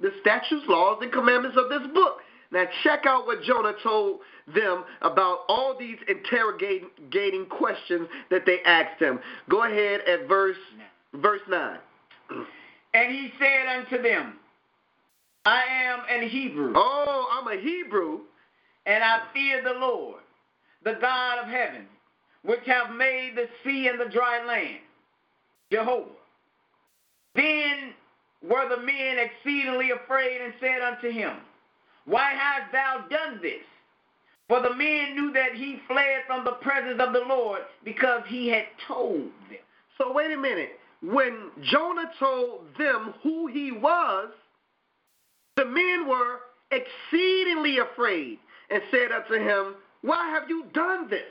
the statutes, laws, and commandments of this book. Now, check out what Jonah told them about all these interrogating questions that they asked him. Go ahead at verse verse 9. And he said unto them, I am an Hebrew, Oh, I'm a Hebrew. and I fear the Lord, the God of heaven, which have made the sea and the dry land, Jehovah. Then were the men exceedingly afraid and said unto him, Why hast thou done this? For the men knew that he fled from the presence of the Lord because he had told them. So wait a minute. When Jonah told them who he was, the men were exceedingly afraid and said unto him, Why have you done this?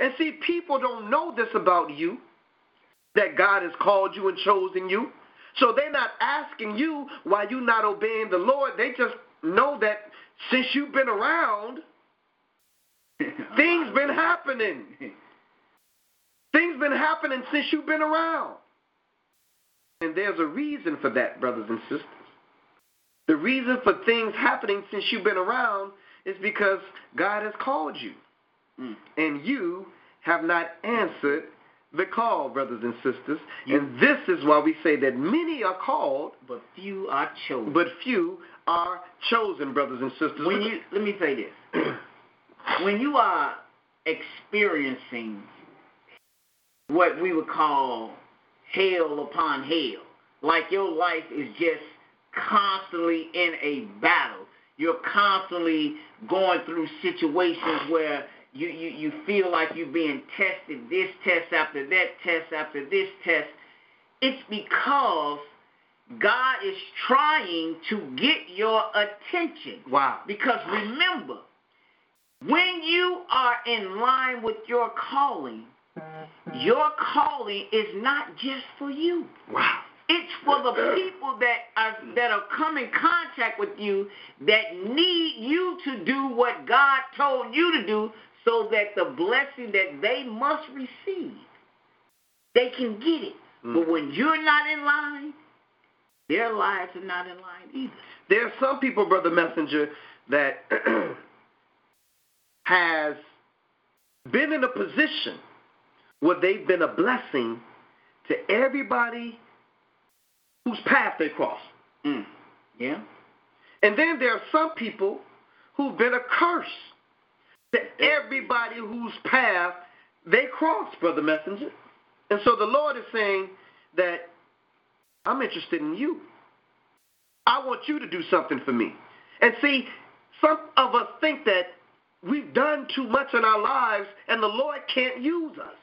And see, people don't know this about you, that God has called you and chosen you. So they're not asking you why you're not obeying the Lord. They just know that since you've been around, things been happening. Things been happening since you've been around. And there's a reason for that, brothers and sisters. The reason for things happening since you've been around is because God has called you. Mm. And you have not answered the call, brothers and sisters. and this is why we say that many are called, But few are chosen. but few are chosen, brothers and sisters. when you let me say this when you are experiencing what we would call hell upon hell like your life is just constantly in a battle you're constantly going through situations where you, you, you feel like you're being tested this test after that test after this test it's because God is trying to get your attention. wow. Because remember, when you are in line with your calling, your calling is not just for you. Wow. It's for the people that are that are come in contact with you that need you to do what God told you to do so that the blessing that they must receive, they can get it. Mm. But when you're not in line, their lives are not in line either. There are some people, Brother Messenger, that has been in a position where they've been a blessing to everybody whose path they cross. Mm. Yeah. And then there are some people who've been a curse to everybody whose path they cross, Brother Messenger. And so the Lord is saying that I'm interested in you. I want you to do something for me. And see, some of us think that we've done too much in our lives and the Lord can't use us.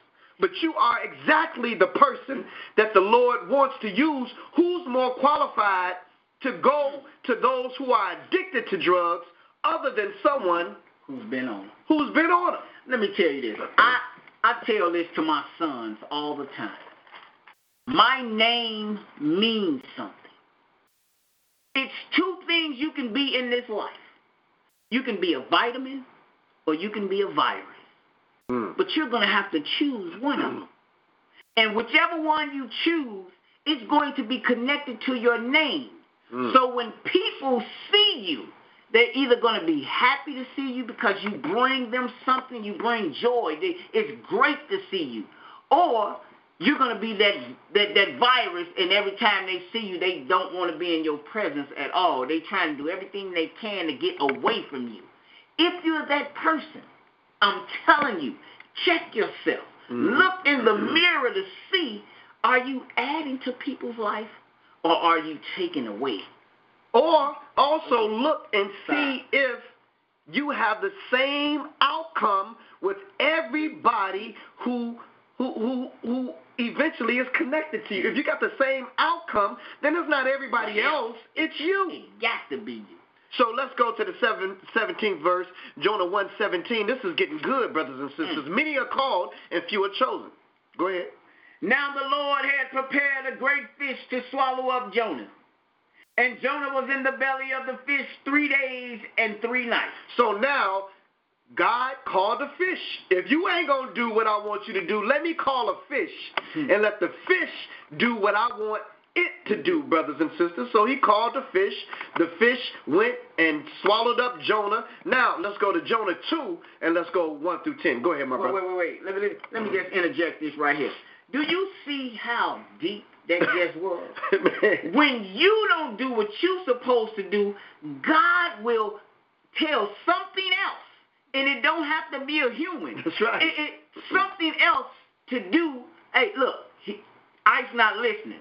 But you are exactly the person that the Lord wants to use. Who's more qualified to go to those who are addicted to drugs other than someone who's been on them? Who's been on them? Let me tell you this. I, I tell this to my sons all the time. My name means something. It's two things you can be in this life. You can be a vitamin or you can be a virus. Mm. But you're going to have to choose one of them. And whichever one you choose is going to be connected to your name. Mm. So when people see you, they're either going to be happy to see you because you bring them something, you bring joy. It's great to see you. Or you're going to be that, that, that virus, and every time they see you, they don't want to be in your presence at all. They're trying to do everything they can to get away from you. If you're that person, I'm telling you, check yourself. Mm-hmm. Look in the mirror to see are you adding to people's life or are you taking away? Or also look and see if you have the same outcome with everybody who who who who eventually is connected to you. If you got the same outcome, then it's not everybody else, it's you. It got to be you. So let's go to the 17th verse, Jonah 1:17. This is getting good, brothers and sisters. Mm. Many are called and few are chosen. Go ahead. Now the Lord had prepared a great fish to swallow up Jonah. And Jonah was in the belly of the fish three days and three nights. So now God called the fish. If you ain't going to do what I want you to do, let me call a fish hmm. and let the fish do what I want it to do, brothers and sisters. So he called the fish. The fish went and swallowed up Jonah. Now, let's go to Jonah 2 and let's go 1 through 10. Go ahead, my brother. Wait, wait, wait. Let me, let me just interject this right here. Do you see how deep that just was? when you don't do what you're supposed to do, God will tell something else and it don't have to be a human. That's right. It, it, something else to do. Hey, look, he, Ice not listening.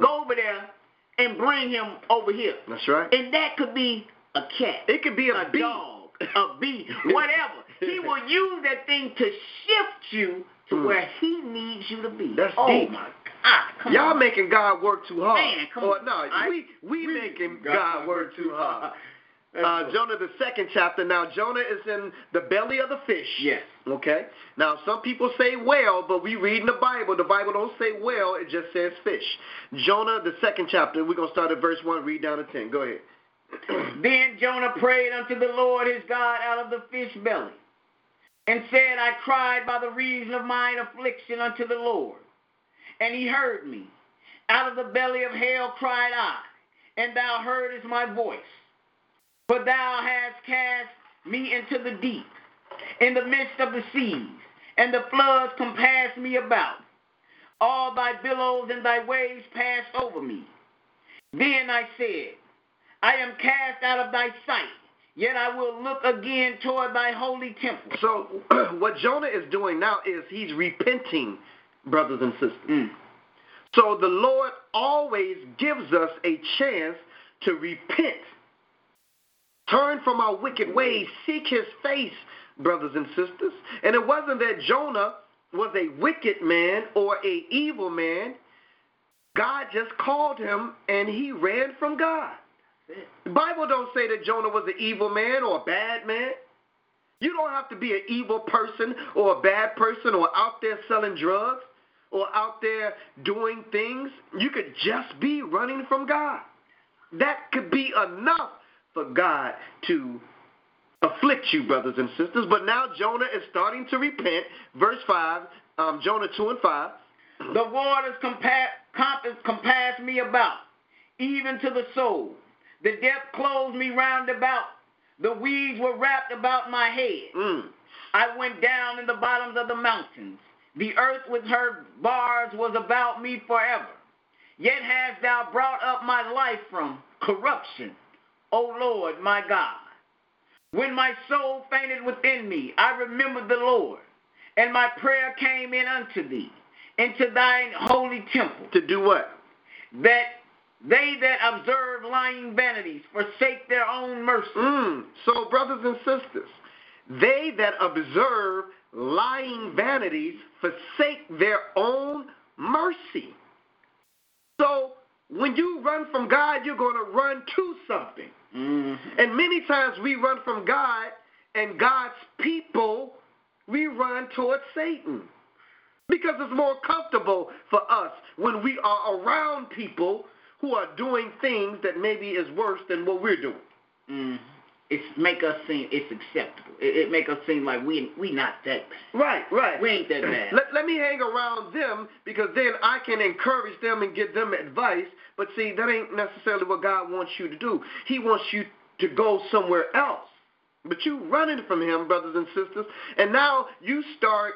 Go over there and bring him over here. That's right. And that could be a cat. It could be a, a bee. dog, a bee, whatever. he will use that thing to shift you to mm. where he needs you to be. That's oh deep. my God, Y'all on. making God work too hard. Man, come or, on. No, I, we, we, we making God, God work too hard. Uh, Jonah, the second chapter. Now, Jonah is in the belly of the fish. Yes. Okay. Now, some people say whale, but we read in the Bible. The Bible don't say whale. It just says fish. Jonah, the second chapter. We're going to start at verse 1, read down to 10. Go ahead. then Jonah prayed unto the Lord his God out of the fish belly, and said, I cried by the reason of mine affliction unto the Lord. And he heard me. Out of the belly of hell cried I, and thou heardest my voice. For thou hast cast me into the deep, in the midst of the seas, and the floods compassed me about. All thy billows and thy waves passed over me. Then I said, I am cast out of thy sight, yet I will look again toward thy holy temple. So, what Jonah is doing now is he's repenting, brothers and sisters. Mm. So, the Lord always gives us a chance to repent Turn from our wicked ways. Seek his face, brothers and sisters. And it wasn't that Jonah was a wicked man or a evil man. God just called him and he ran from God. The Bible don't say that Jonah was an evil man or a bad man. You don't have to be an evil person or a bad person or out there selling drugs or out there doing things. You could just be running from God. That could be enough for God to afflict you, brothers and sisters. But now Jonah is starting to repent. Verse 5, um, Jonah 2 and 5. The waters compass, compass, compass me about. even to the soul. The depth closed me round about. The weeds were wrapped about my head. Mm. I went down in the bottoms of the mountains. The earth with her bars was about me forever. Yet hast thou brought up my life from corruption, O Lord my God. When my soul fainted within me, I remembered the Lord, and my prayer came in unto thee, into thine holy temple. To do what? That they that observe lying vanities forsake their own mercy. Mm. So, brothers and sisters, they that observe lying vanities forsake their own mercy. So, when you run from God, you're going to run to something. Mm-hmm. And many times we run from God and God's people, we run towards Satan. Because it's more comfortable for us when we are around people who are doing things that maybe is worse than what we're doing. Mm. It's make us seem it's acceptable. It, it make us seem like we we not that bad. Right, right. We ain't that bad. Let, let me hang around them because then I can encourage them and give them advice. But see, that ain't necessarily what God wants you to do. He wants you to go somewhere else. But you running from him, brothers and sisters, and now you start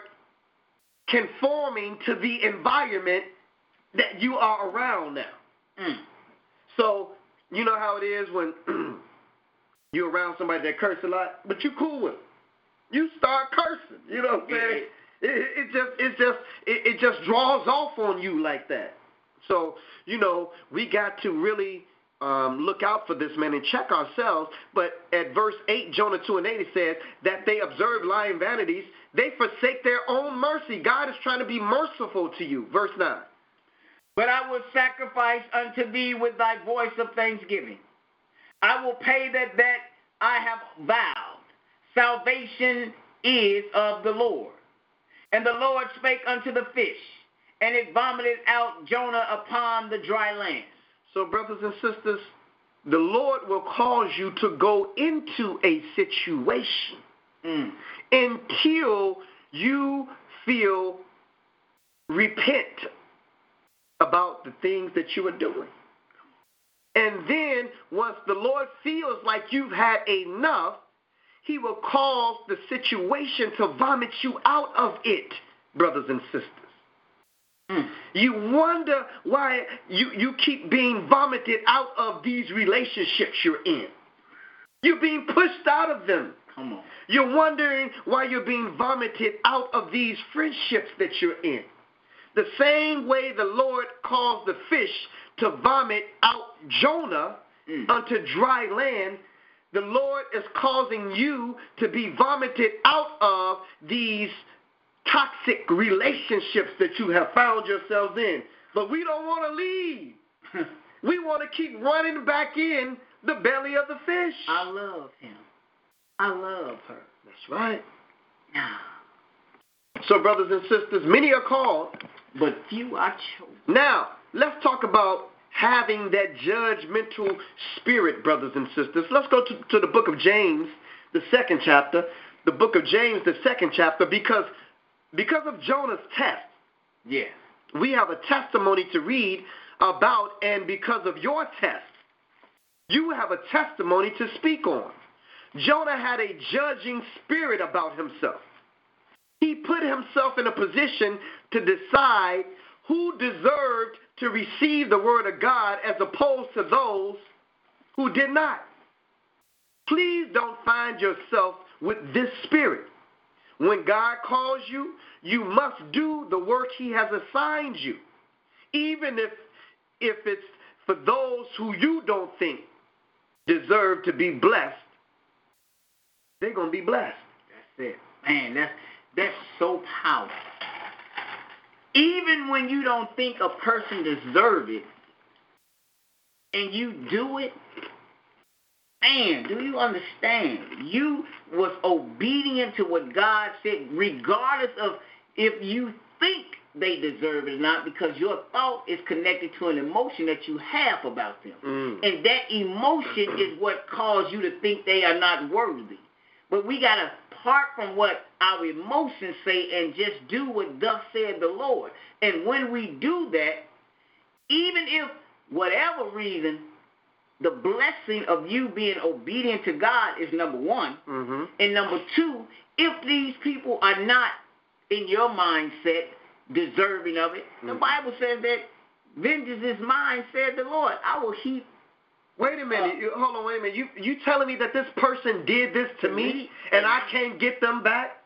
conforming to the environment that you are around now. Mm. So, you know how it is when you're around somebody that curse a lot, but you cool with them. You start cursing. You know what I'm saying? It, it just it just it, it just draws off on you like that. So, you know, we got to really um, look out for this man and check ourselves. But at verse 8, Jonah 2 and 8, it says that they observe lying vanities. They forsake their own mercy. God is trying to be merciful to you. Verse 9. But I will sacrifice unto thee with thy voice of thanksgiving. I will pay that that I have vowed. Salvation is of the Lord. And the Lord spake unto the fish, and it vomited out Jonah upon the dry land. So, brothers and sisters, the Lord will cause you to go into a situation Mm. until you feel repent about the things that you are doing. And then, once the Lord feels like you've had enough, He will cause the situation to vomit you out of it, brothers and sisters. Mm. You wonder why you, you keep being vomited out of these relationships you're in. You're being pushed out of them. Come on. You're wondering why you're being vomited out of these friendships that you're in. The same way the Lord caused the fish to vomit out Jonah Mm. unto dry land, the Lord is causing you to be vomited out of these toxic relationships that you have found yourselves in. But we don't want to leave. We want to keep running back in the belly of the fish. I love him. I love her. That's right. Nah. So, brothers and sisters, many are called. But few are chosen. Now, let's talk about having that judgmental spirit, brothers and sisters. Let's go to, to the book of James, the second chapter. The book of James, the second chapter, because because of Jonah's test, Yeah. we have a testimony to read about, and because of your test, you have a testimony to speak on. Jonah had a judging spirit about himself. He put himself in a position to decide who deserved to receive the word of God as opposed to those who did not. Please don't find yourself with this spirit. When God calls you, you must do the work he has assigned you. Even if if it's for those who you don't think deserve to be blessed, they're going to be blessed. That's it. Man, that's that's so powerful. Even when you don't think a person deserves it and you do it, man, do you understand? You was obedient to what God said, regardless of if you think they deserve it or not, because your thought is connected to an emotion that you have about them. Mm. And that emotion is what caused you to think they are not worthy. But we got to part from what our emotions say and just do what thus said the Lord. And when we do that, even if whatever reason, the blessing of you being obedient to God is number one. Mm-hmm. And number two, if these people are not in your mindset deserving of it, the Mhm. Bible says that vengeance is mine, said the Lord. I will heap Wait a minute. You, hold on. Wait a minute. You you telling me that this person did this to me, and I can't get them back?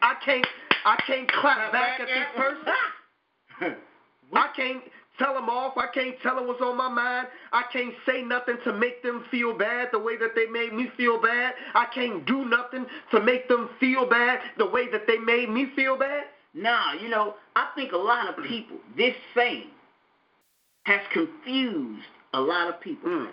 I can't. I can't clap back at this person. I can't tell them off. I can't tell them what's on my mind. I can't say nothing to make them feel bad the way that they made me feel bad. I can't do nothing to make them feel bad the way that they made me feel bad. Nah, you know, I think a lot of people, this saying has confused a lot of people. Mm.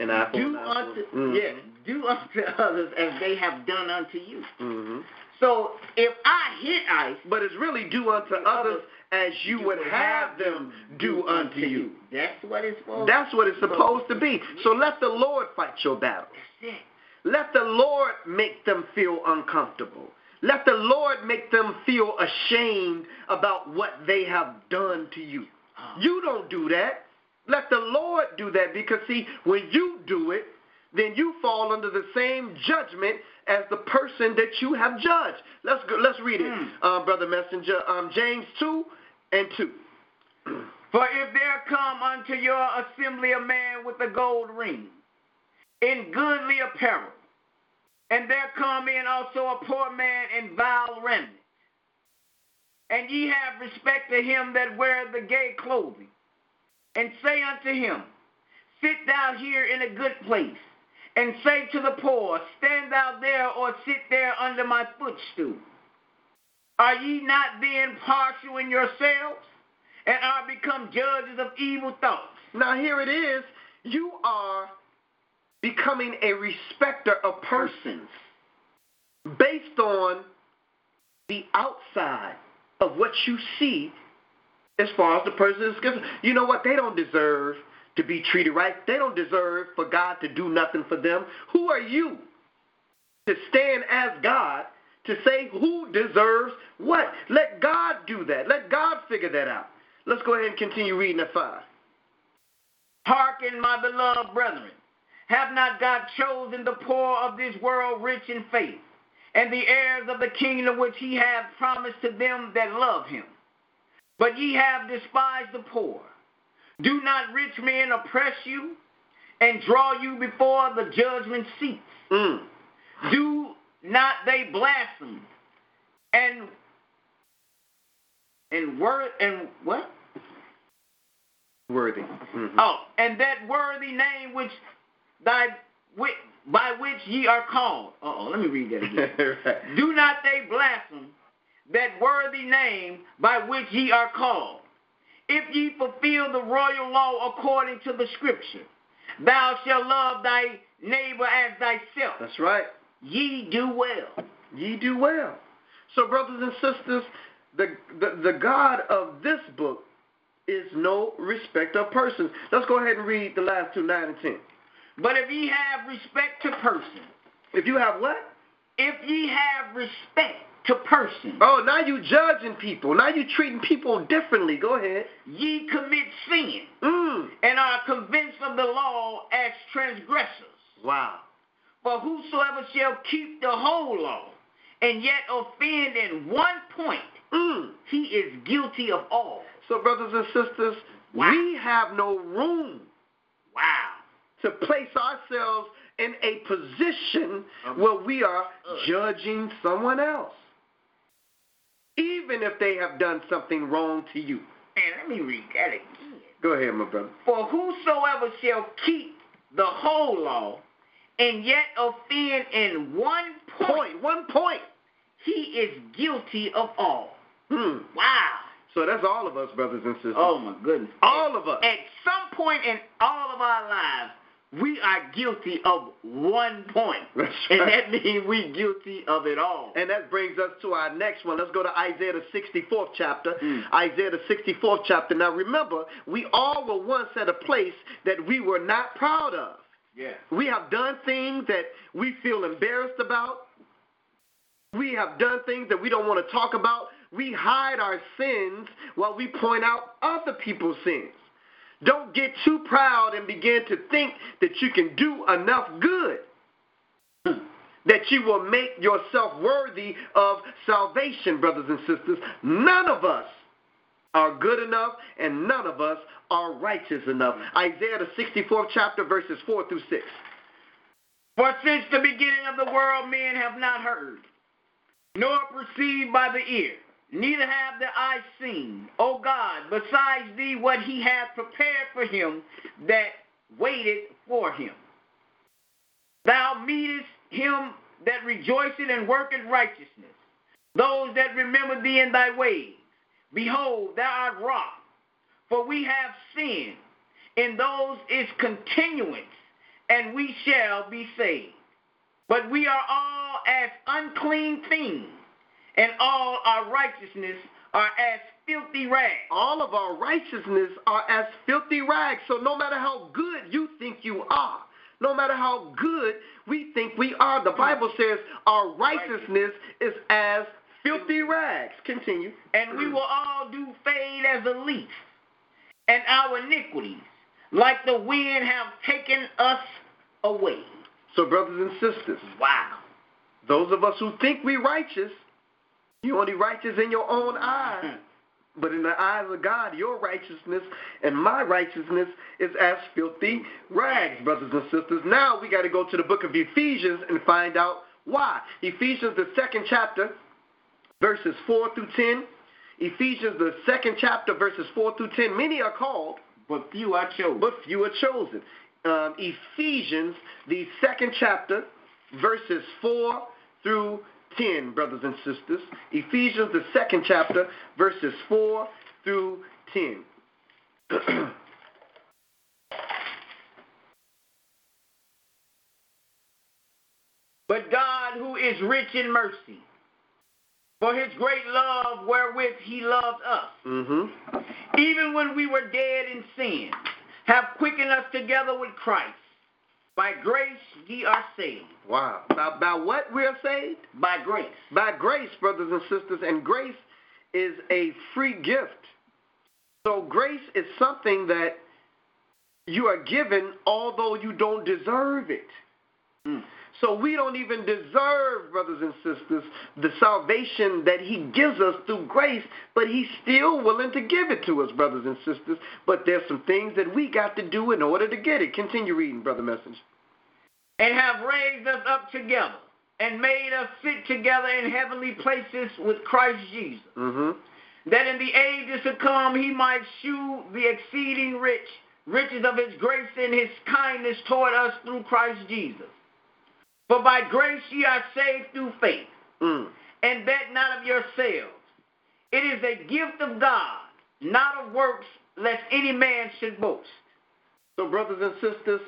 And I Do unto mm yeah, do unto others as they have done unto you. hmm So if I hit ice, But it's really do unto others as you would have them do unto you. That's what it's for. That's what it's supposed to be. So let the Lord fight your battle. That's it. Let the Lord make them feel uncomfortable. Let the Lord make them feel ashamed about what they have done to you. You don't do that. Let the Lord do that because, see, when you do it, then you fall under the same judgment as the person that you have judged. Let's go, let's read it, Mm. uh, brother messenger. Um, James two and two. For if there come unto your assembly a man with a gold ring, in goodly apparel, and there come in also a poor man in vile raiment, and ye have respect to him that weareth the gay clothing, and say unto him, Sit thou here in a good place, and say to the poor, Stand thou there, or sit there under my footstool. Are ye not then partial in yourselves, and are become judges of evil thoughts? Now here it is. You are becoming a respecter of persons based on the outside of what you see as far as the person is concerned. You know what? They don't deserve to be treated right. They don't deserve for God to do nothing for them. Who are you to stand as God to say who deserves what? Let God do that. Let God figure that out. Let's go ahead and continue reading at 5. Hearken, my beloved brethren. Have not God chosen the poor of this world rich in faith, and the heirs of the kingdom which he hath promised to them that love him? But ye have despised the poor. Do not rich men oppress you and draw you before the judgment seats? Mm. Do not they blaspheme and and word and what? Worthy. Mhm. Oh, and that worthy name which thy by which ye are called. Oh, let me read that again. right. Do not they blaspheme that worthy name by which ye are called? If ye fulfill the royal law according to the scripture, thou shalt love thy neighbor as thyself. That's right. Ye do well. Ye do well. So, brothers and sisters, the, the, the God of this book is no respect of persons. Let's go ahead and read the last two, 9 and 10. But if ye have respect to person, If you have what? if ye have respect to person, Oh, now you judging people. Now you treating people differently. Go ahead. ye commit sin Mm. and are convinced of the law as transgressors. Wow. For whosoever shall keep the whole law and yet offend in one point, Mm. he is guilty of all. So, brothers and sisters, Wow. we have no room Wow. to place ourselves in a position Um, where we are uh. judging someone else, even if they have done something wrong to you. And let me read that again. Go ahead, my brother. For whosoever shall keep the whole law and yet offend in one point, Point, one point. he is guilty of all. Hmm. Wow. So that's all of us, brothers and sisters. Oh my goodness. All of us. At some point in all of our lives, we are guilty of one point. That's And that means we're guilty of it all. And that brings us to our next one. Let's go to Isaiah the 64th chapter. Mm. Isaiah the 64th chapter. Now remember, we all were once at a place that we were not proud of. Yeah. We have done things that we feel embarrassed about. We have done things that we don't want to talk about. We hide our sins while we point out other people's sins. Don't get too proud and begin to think that you can do enough good. that you will make yourself worthy of salvation, brothers and sisters. None of us are good enough, and none of us are righteous enough. Isaiah, the 64th chapter, verses 4 through 6. For since the beginning of the world, men have not heard, nor perceived by the ear, neither have the eye seen, O God, besides thee what he hath prepared for him that waited for him. Thou meetest him that rejoiceth and worketh righteousness, those that remember thee in thy ways. Behold, thou art wroth, for we have sinned. In those is continuance, and we shall be saved. But we are all as unclean things, and all our righteousness are as filthy rags. All of our righteousness are as filthy rags. So no matter how good you think you are, no matter how good we think we are, the Bible says our righteousness is as filthy rags. Continue. And we will all do fade as a leaf, and our iniquities, like the wind, have taken us away. So, brothers and sisters, Wow. those of us who think we righteous, you only righteous in your own eyes. But in the eyes of God, your righteousness and my righteousness is as filthy rags, brothers and sisters. Now we got to go to the book of Ephesians and find out why. Ephesians, the second chapter, verses 4 through 10. Ephesians, the second chapter, verses 4 through 10. Many are called, But few are chosen. but few are chosen. Um, Ephesians, the second chapter, verses 4 through 10, brothers and sisters. Ephesians, the second chapter, verses 4 through 10. But God, who is rich in mercy, for his great love wherewith he loved us, mm-hmm. even when we were dead in sin, have quickened us together with Christ. By grace ye are saved. Wow. By, by what we are saved? By grace. By grace, brothers and sisters. And grace is a free gift. So grace is something that you are given although you don't deserve it. Mm. So we don't even deserve, brothers and sisters, the salvation that he gives us through grace, but he's still willing to give it to us, brothers and sisters. But there's some things that we got to do in order to get it. Continue reading, Brother Messenger. And have raised us up together, and made us sit together in heavenly places with Christ Jesus, Mm-hmm. that in the ages to come he might shew the exceeding rich riches of his grace and his kindness toward us through Christ Jesus. For by grace ye are saved through faith, Mm. and that not of yourselves. It is a gift of God, not of works, lest any man should boast. So, brothers and sisters,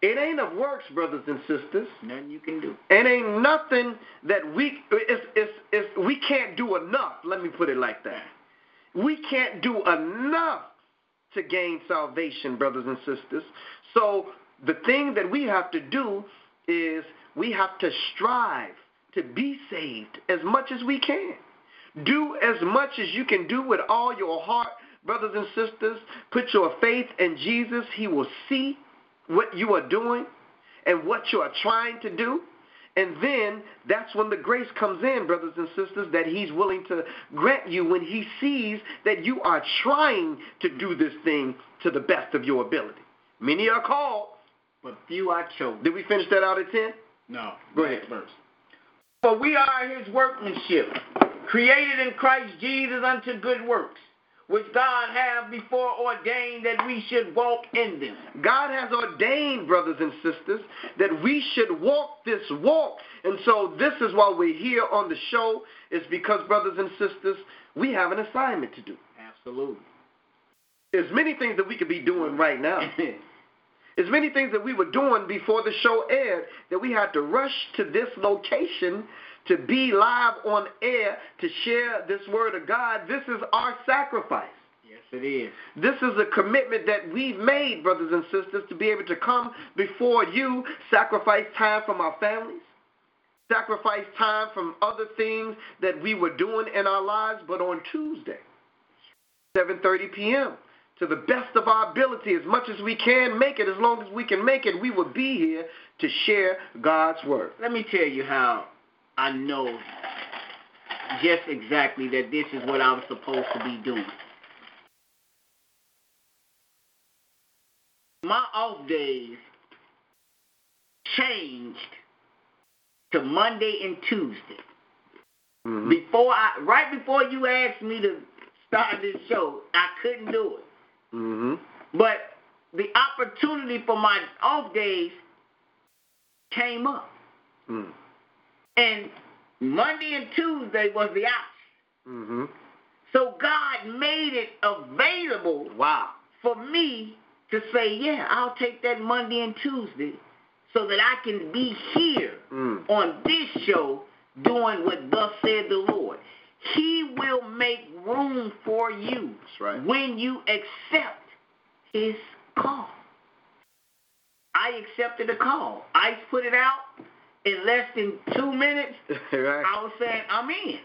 it ain't of works, brothers and sisters. Nothing you can do. It ain't nothing that we it's, it's, it's, we can't do enough. Let me put it like that. We can't do enough to gain salvation, brothers and sisters. So the thing that we have to do is we have to strive to be saved as much as we can. Do as much as you can do with all your heart, brothers and sisters. Put your faith in Jesus. He will see what you are doing and what you are trying to do. And then that's when the grace comes in, brothers and sisters, that He's willing to grant you when He sees that you are trying to do this thing to the best of your ability. Many are called. But few are chosen. Did we finish that out at 10? No. Go ahead. verse. For we are his workmanship, created in Christ Jesus unto good works, which God hath before ordained that we should walk in them. God has ordained, brothers and sisters, that we should walk this walk. And so this is why we're here on the show, is because, brothers and sisters, we have an assignment to do. Absolutely. There's many things that we could be doing right now. There's many things that we were doing before the show aired that we had to rush to this location to be live on air to share this word of God. This is our sacrifice. yes, it is. This is a commitment that we've made, brothers and sisters, to be able to come before you, sacrifice time from our families, sacrifice time from other things that we were doing in our lives, but on Tuesday, 7:30 p.m. to the best of our ability, as much as we can make it, as long as we can make it, we will be here to share God's word. Let me tell you how I know just exactly that this is what I was supposed to be doing. My off days changed to Monday and Tuesday. Mm-hmm. Before I, right before you asked me to start this show, I couldn't do it. Mm-hmm. But the opportunity for my off days came up. Mm. And Monday and Tuesday was the option. Mm-hmm. So God made it available Wow. for me to say, yeah, I'll take that Monday and Tuesday so that I can be here Mm. on this show doing what thus said the Lord. He will make room for you right. when you accept his call. I accepted the call. I put it out in less than two minutes. right. I was saying, I'm in.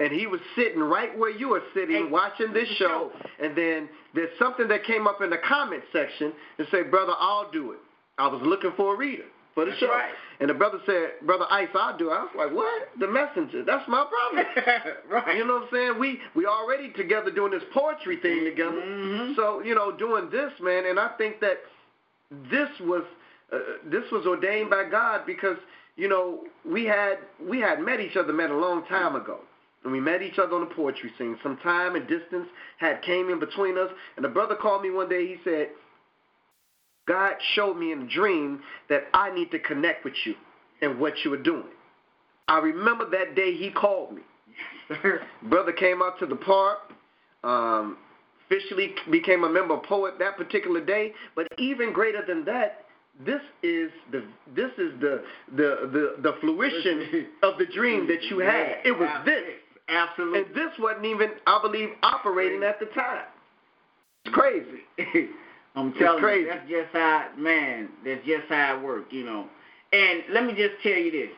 and he was sitting right where you are sitting Hey, watching this show and then there's something that came up in the comment section and said brother i'll do it i was looking for a reader for the That's show right. and the brother said brother ice i'll do it i was like what the messenger that's my problem right. you know what i'm saying we we already together doing this poetry thing together Mhm. so you know doing this man and i think that this was uh, this was ordained by god because you know we had we had met each other met a long time ago and we met each other on the poetry scene. Some time and distance had came in between us, and the brother called me one day. He said, "God showed me in a dream that I need to connect with you and what you were doing." I remember that day he called me. Brother came out to the park. Um, officially became a member of Poet that particular day. But even greater than that, this is the this is the the the, the fruition of the dream that you had. It was this. Absolutely. And this wasn't even, I believe, operating at the time. It's crazy. I'm It's telling crazy. you, that's just how, man, that's just how it worked, you know. And let me just tell you this.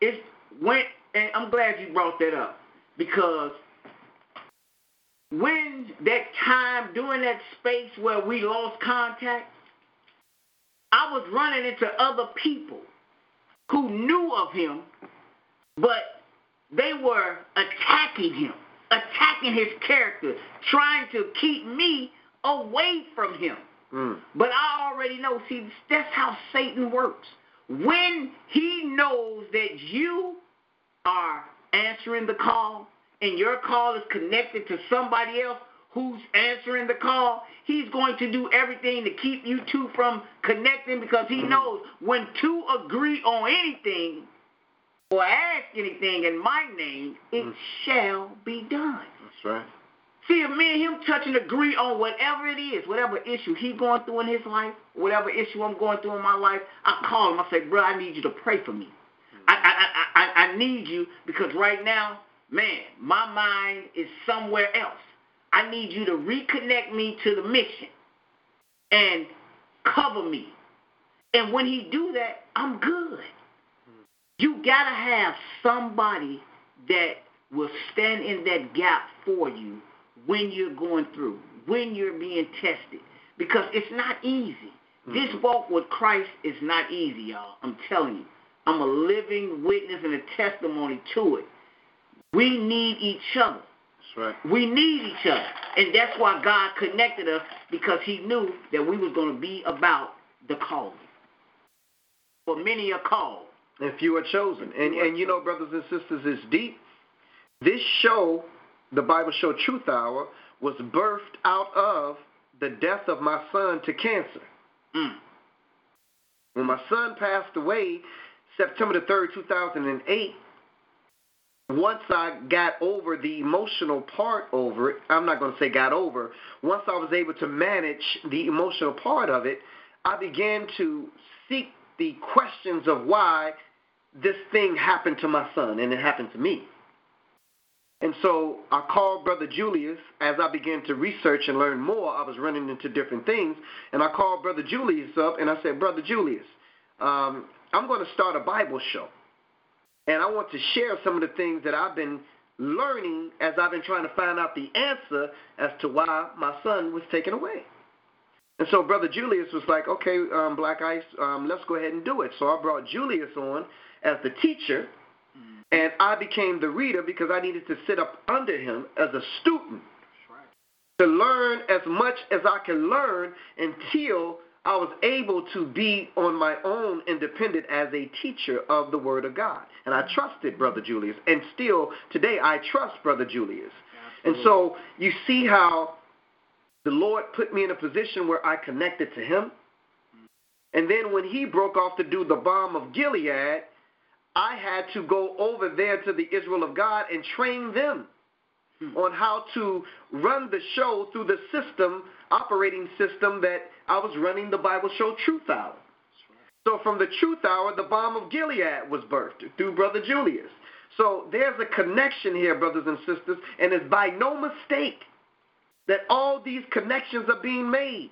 It's when, and I'm glad you brought that up because when that time, during that space where we lost contact, I was running into other people who knew of him, but they were attacking him, attacking his character, trying to keep me away from him. Mm. But I already know, see, that's how Satan works. When he knows that you are answering the call and your call is connected to somebody else who's answering the call, he's going to do everything to keep you two from connecting because he knows when two agree on anything or ask anything in my name, it Mm. shall be done. That's right. See, if me and him touch and agree on whatever it is, whatever issue he going through in his life, whatever issue I'm going through in my life, I call him. I say, bro, I need you to pray for me. I, I, I, I, I need you because right now, man, my mind is somewhere else. I need you to reconnect me to the mission and cover me. And when he do that, I'm good. You gotta have somebody that will stand in that gap for you when you're going through, when you're being tested. Because it's not easy. This mm-hmm. walk with Christ is not easy, y'all. I'm telling you. I'm a living witness and a testimony to it. We need each other. That's right. We need each other. And that's why God connected us because he knew that we was going to be about the calling. For many are called. And few are chosen. And and you know, brothers and sisters, it's deep. This show, the Bible show Truth Hour, was birthed out of the death of my son to cancer. Mm. When my son passed away, September the 3rd, 2008, once I got over the emotional part over it, I'm not going to say got over, once I was able to manage the emotional part of it, I began to seek the questions of why this thing happened to my son and it happened to me. And so I called Brother Julius as I began to research and learn more. I was running into different things. And I called Brother Julius up and I said, Brother Julius, um, I'm going to start a Bible show. And I want to share some of the things that I've been learning as I've been trying to find out the answer as to why my son was taken away. And so Brother Julius was like, okay, um, Black Ice, um, let's go ahead and do it. So I brought Julius on as the teacher, and I became the reader because I needed to sit up under him as a student to learn as much as I can learn until I was able to be on my own independent as a teacher of the Word of God. And I trusted Brother Julius. And still today I trust Brother Julius. Absolutely. And so you see how the Lord put me in a position where I connected to him. Mm. And then when he broke off to do the Balm of Gilead, I had to go over there to the Israel of God and train them hmm. on how to run the show through the system, operating system that I was running the Bible show Truth Hour. So from the Truth Hour, the Balm of Gilead was birthed through Brother Julius. So there's a connection here, brothers and sisters, and it's by no mistake that all these connections are being made.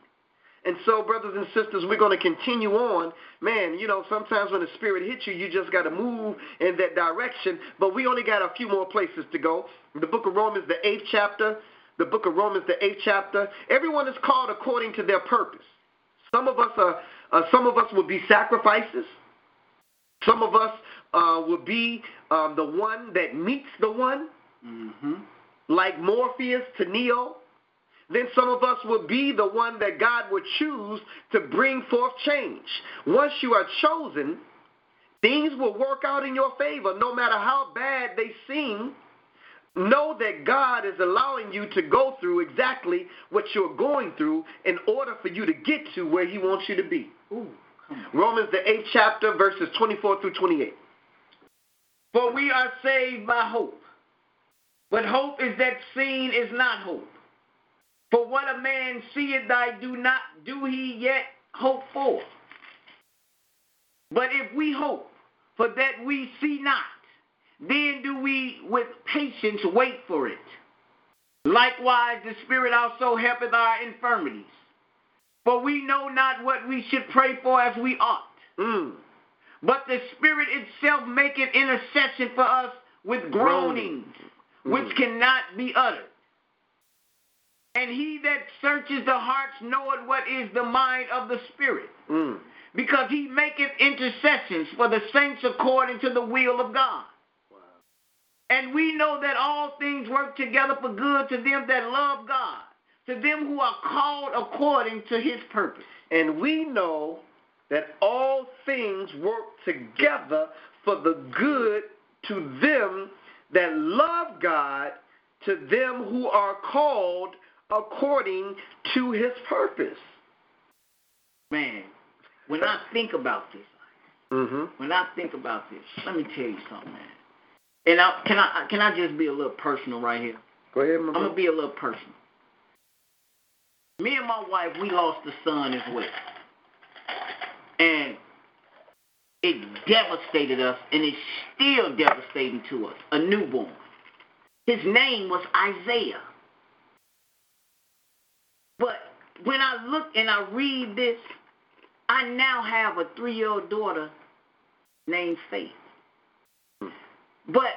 And so, brothers and sisters, we're going to continue on. Man, you know, sometimes when the Spirit hits you, you just got to move in that direction. But we only got a few more places to go. The book of Romans, the eighth chapter. The book of Romans, the eighth chapter. Everyone is called according to their purpose. Some of us are, uh, some of us will be sacrifices. Some of us uh, will be um, the one that meets the one, mm-hmm. like Morpheus to Neo then some of us will be the one that God would choose to bring forth change. Once you are chosen, things will work out in your favor no matter how bad they seem. Know that God is allowing you to go through exactly what you're going through in order for you to get to where He wants you to be. Ooh, Romans, the 8th chapter, verses 24 through 28. For we are saved by hope. But hope is that seen is not hope. For what a man seeth I do not do he yet hope for. But if we hope for that we see not, then do we with patience wait for it. Likewise, the Spirit also helpeth our infirmities. For we know not what we should pray for as we ought. Mm. But the Spirit itself maketh intercession for us with groanings, mm. which cannot be uttered. And he that searches the hearts knoweth what is the mind of the Spirit. Mm. Because he maketh intercessions for the saints according to the will of God. Wow. And we know that all things work together for good to them that love God, to them who are called according to his purpose. And we know that all things work together for the good to them that love God, to them who are called according to his purpose. Man, when I think about this, mm-hmm. when I think about this, let me tell you something, man. And I, can I can I just be a little personal right here? Go ahead, my I'm gonna be a little personal. Me and my wife, we lost a son as well, and it devastated us, and it's still devastating to us. A newborn. His name was Isaiah. But when I look and I read this, I now have a three year old daughter named Faith. But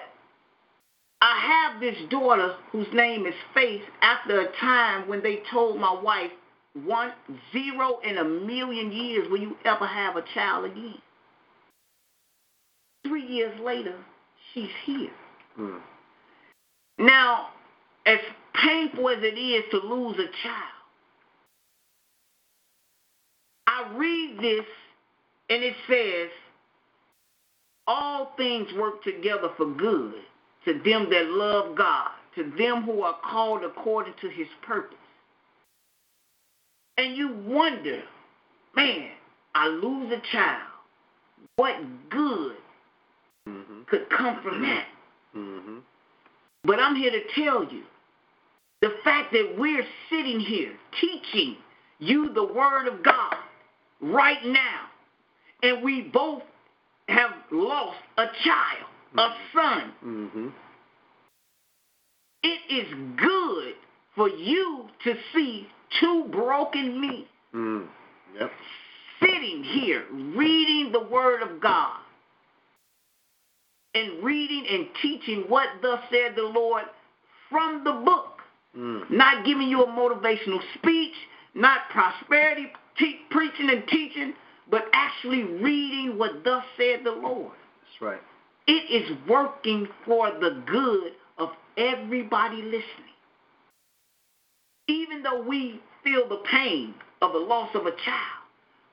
I have this daughter whose name is Faith after a time when they told my wife, one zero in a million years will you ever have a child again. Three years later, she's here. Mm. Now, as painful as it is to lose a child, I read this and it says, All things work together for good to them that love God, to them who are called according to his purpose. And you wonder, man, I lose a child. What good mm-hmm. could come from that? Mm-hmm. But I'm here to tell you the fact that we're sitting here teaching you the Word of God right now, and we both have lost a child, mm-hmm. a son, mm-hmm. it is good for you to see two broken men mm. yep. sitting here reading the Word of God. and reading and teaching what thus said the Lord from the book. Mm. Not giving you a motivational speech, not prosperity te- preaching and teaching, but actually reading what thus said the Lord. That's right. It is working for the good of everybody listening. Even though we feel the pain of the loss of a child,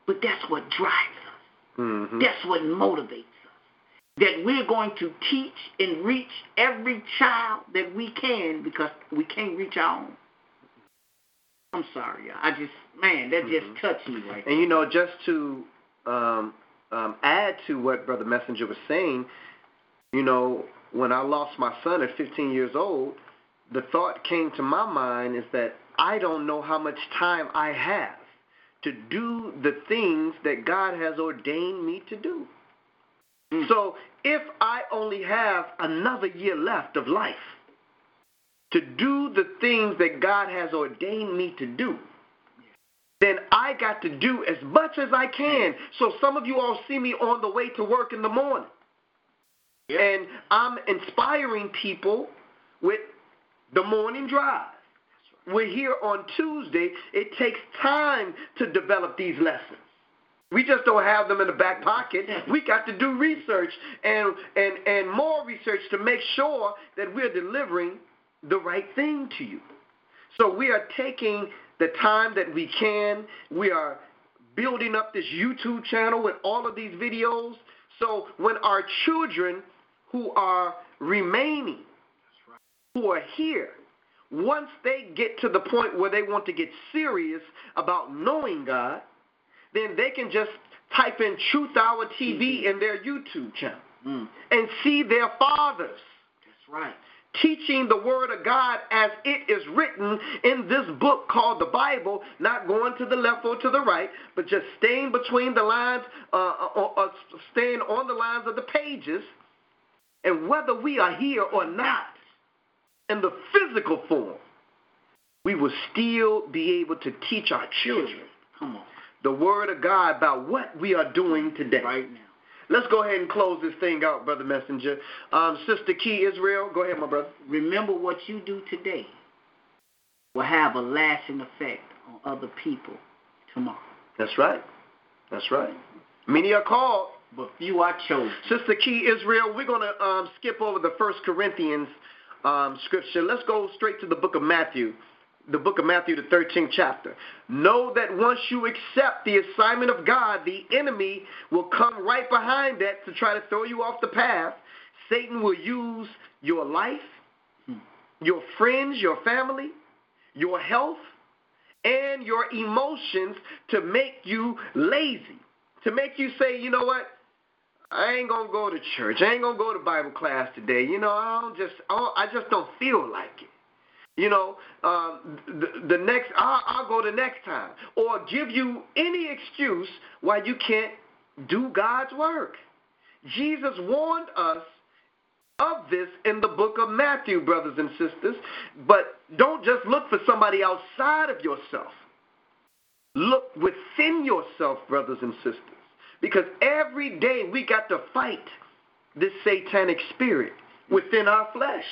but that's what drives us. Mm-hmm. That's what motivates us. That we're going to teach and reach every child that we can because we can't reach our own. I'm sorry, y'all. I just, man, that just Mhm. touched me right And you know, just to um, um, add to what Brother Messenger was saying, you know, when I lost my son at 15 years old, the thought came to my mind is that I don't know how much time I have to do the things that God has ordained me to do. Mm. So if I only have another year left of life to do the things that God has ordained me to do, then I got to do as much as I can. So some of you all see me on the way to work in the morning. Yep. And I'm inspiring people with the morning drive. We're here on Tuesday. It takes time to develop these lessons. We just don't have them in the back pocket. We got to do research and, and, and more research to make sure that we're delivering the right thing to you. So we are taking the time that we can. We are building up this YouTube channel with all of these videos. So when our children who are remaining, who are here, once they get to the point where they want to get serious about knowing God, then they can just type in Truth Hour TV in their YouTube channel Mm, and see their fathers that's right. Teaching the word of God as it is written in this book called the Bible, not going to the left or to the right, but just staying between the lines, uh, or, or staying on the lines of the pages. And whether we are here or not, in the physical form, we will still be able to teach our children Come on. the word of God about what we are doing today. Right now. Let's go ahead and close this thing out, Brother Messenger. Um, Sister Key Israel, go ahead, my brother. Remember what you do today will have a lasting effect on other people tomorrow. That's right. That's right. Many are called. But few are chosen. Sister Key Israel, we're going to um, skip over the First Corinthians um, scripture. Let's go straight to the book of Matthew, the book of Matthew, the 13th chapter. Know that once you accept the assignment of God, the enemy will come right behind that to try to throw you off the path. Satan will use your life, your friends, your family, your health, and your emotions to make you lazy, to make you say, you know what? I ain't gonna go to church. I ain't gonna go to Bible class today. You know, I don't just, I, don't, I just don't feel like it. You know, um, the, the next, I'll, I'll go the next time, or give you any excuse why you can't do God's work. Jesus warned us of this in the book of Matthew, brothers and sisters. But don't just look for somebody outside of yourself. Look within yourself, brothers and sisters. Because every day we got to fight this satanic spirit within our flesh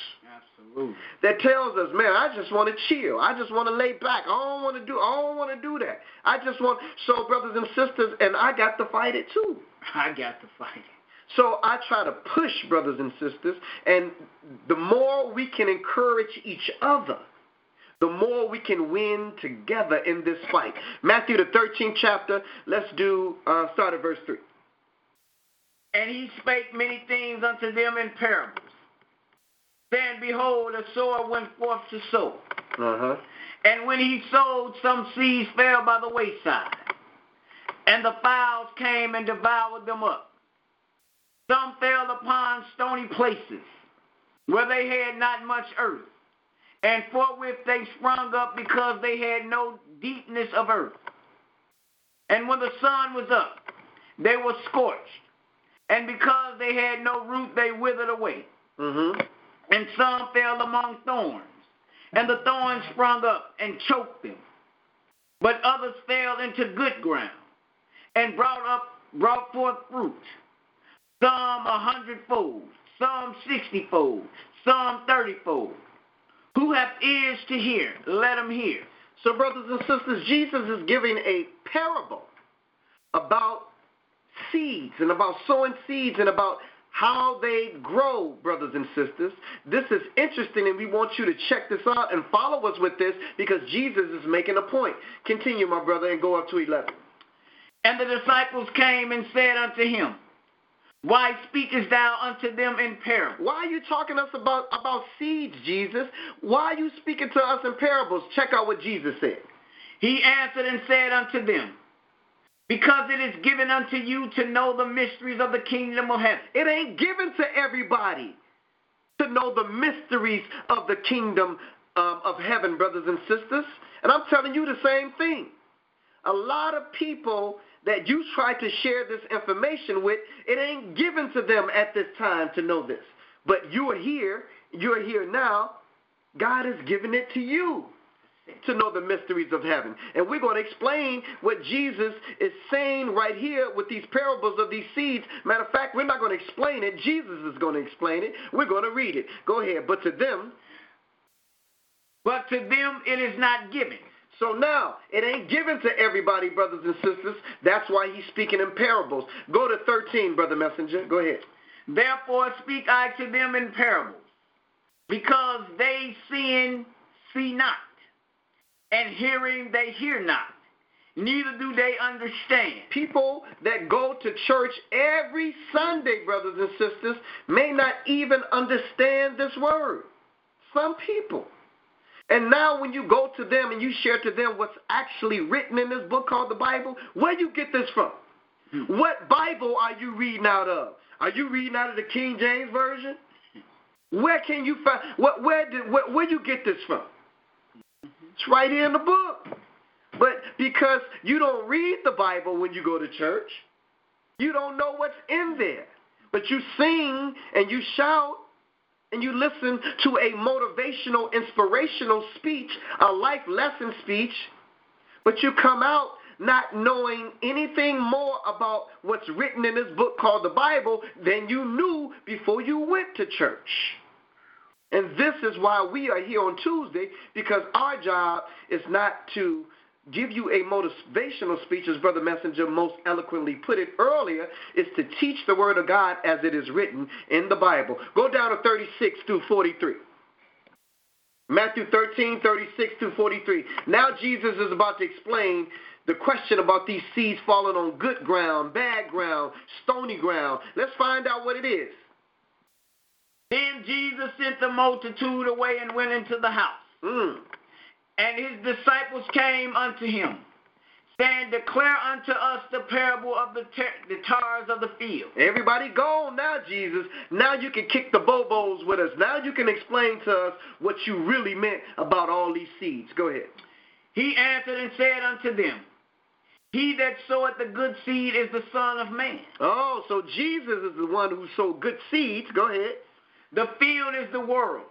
Absolutely. that tells us, man, I just want to chill. I just want to lay back. I don't want to do I don't want to do that. I just want so brothers and sisters and I got to fight it too. I got to fight it. So I try to push brothers and sisters and the more we can encourage each other, the more we can win together in this fight. Matthew the 13th chapter, let's do uh, start at verse 3. And he spake many things unto them in parables. Then behold, a sower went forth to sow. Uh-huh. And when he sowed, some seeds fell by the wayside. And the fowls came and devoured them up. Some fell upon stony places, where they had not much earth. And forthwith they sprung up because they had no deepness of earth. And when the sun was up, they were scorched. And because they had no root, they withered away. Mm-hmm. And some fell among thorns, and the thorns sprung up and choked them. But others fell into good ground, and brought up brought forth fruit, some a hundredfold, some 60 fold, some 30 fold. Who have ears to hear, let them hear. So, brothers and sisters, Jesus is giving a parable about seeds and about sowing seeds and about how they grow, brothers and sisters. This is interesting, and we want you to check this out and follow us with this because Jesus is making a point. Continue, my brother, and go up to 11. And the disciples came and said unto him, Why speakest thou unto them in parables? Why are you talking to us about, about seeds, Jesus? Why are you speaking to us in parables? Check out what Jesus said. He answered and said unto them, because it is given unto you to know the mysteries of the kingdom of heaven. It ain't given to everybody to know the mysteries of the kingdom um, of heaven, brothers and sisters. And I'm telling you the same thing. A lot of people that you try to share this information with, it ain't given to them at this time to know this. But you are here, you're here now. God has given it to you to know the mysteries of heaven. And we're going to explain what Jesus is saying right here with these parables of these seeds. Matter of fact, we're not going to explain it. Jesus is going to explain it. We're going to read it. Go ahead. But to them, but to them it is not given. So now, it ain't given to everybody, brothers and sisters. That's why he's speaking in parables. Go to 13, Brother Messenger. Go ahead. Therefore speak I to them in parables, because they seeing see not and hearing they hear not, neither do they understand. People that go to church every Sunday, brothers and sisters, may not even understand this word. Some people. And now, when you go to them and you share to them what's actually written in this book called the Bible, where you get this from? Hmm. What Bible are you reading out of? Are you reading out of the King James Version? Where can you find? What? Where did? Where, where you get this from? It's right here in the book. But because you don't read the Bible when you go to church, you don't know what's in there. But you sing and you shout and you listen to a motivational, inspirational speech, a life lesson speech, but you come out not knowing anything more about what's written in this book called the Bible than you knew before you went to church. And this is why we are here on Tuesday, because our job is not to give you a motivational speech, as Brother Messenger most eloquently put it earlier, is to teach the Word of God as it is written in the Bible. Go down to 36 through 43. Matthew 13, 36 through 43. Now Jesus is about to explain the question about these seeds falling on good ground, bad ground, stony ground. Let's find out what it is. Then Jesus sent the multitude away and went into the house. Mm. And his disciples came unto him, saying, Declare unto us the parable of the, the tares of the field. Everybody go now, Jesus. Now you can kick the bobos with us. Now you can explain to us what you really meant about all these seeds. Go ahead. He answered and said unto them, he that soweth the good seed is the Son of Man. Oh, so Jesus is the one who sowed good seeds. Go ahead. The field is the world.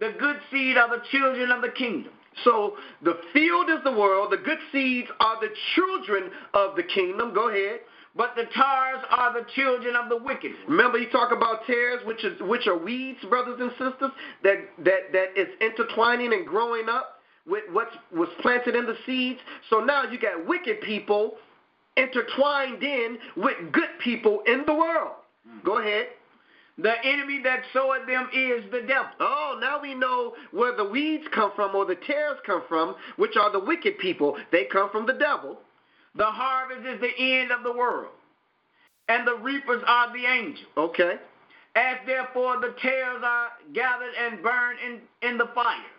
The good seed are the children of the kingdom. So the field is the world. The good seeds are the children of the kingdom. Go ahead. But the tares are the children of the wicked. Remember, you talk about tares, which is which are weeds, brothers and sisters, that that that is intertwining and growing up with what was planted in the seeds. So now you got wicked people intertwined in with good people in the world. Go ahead. The enemy that soweth them is the devil. Oh, now we know where the weeds come from or the tares come from, which are the wicked people. They come from the devil. The harvest is the end of the world, and the reapers are the angels. Okay. As therefore the tares are gathered and burned in, in the fire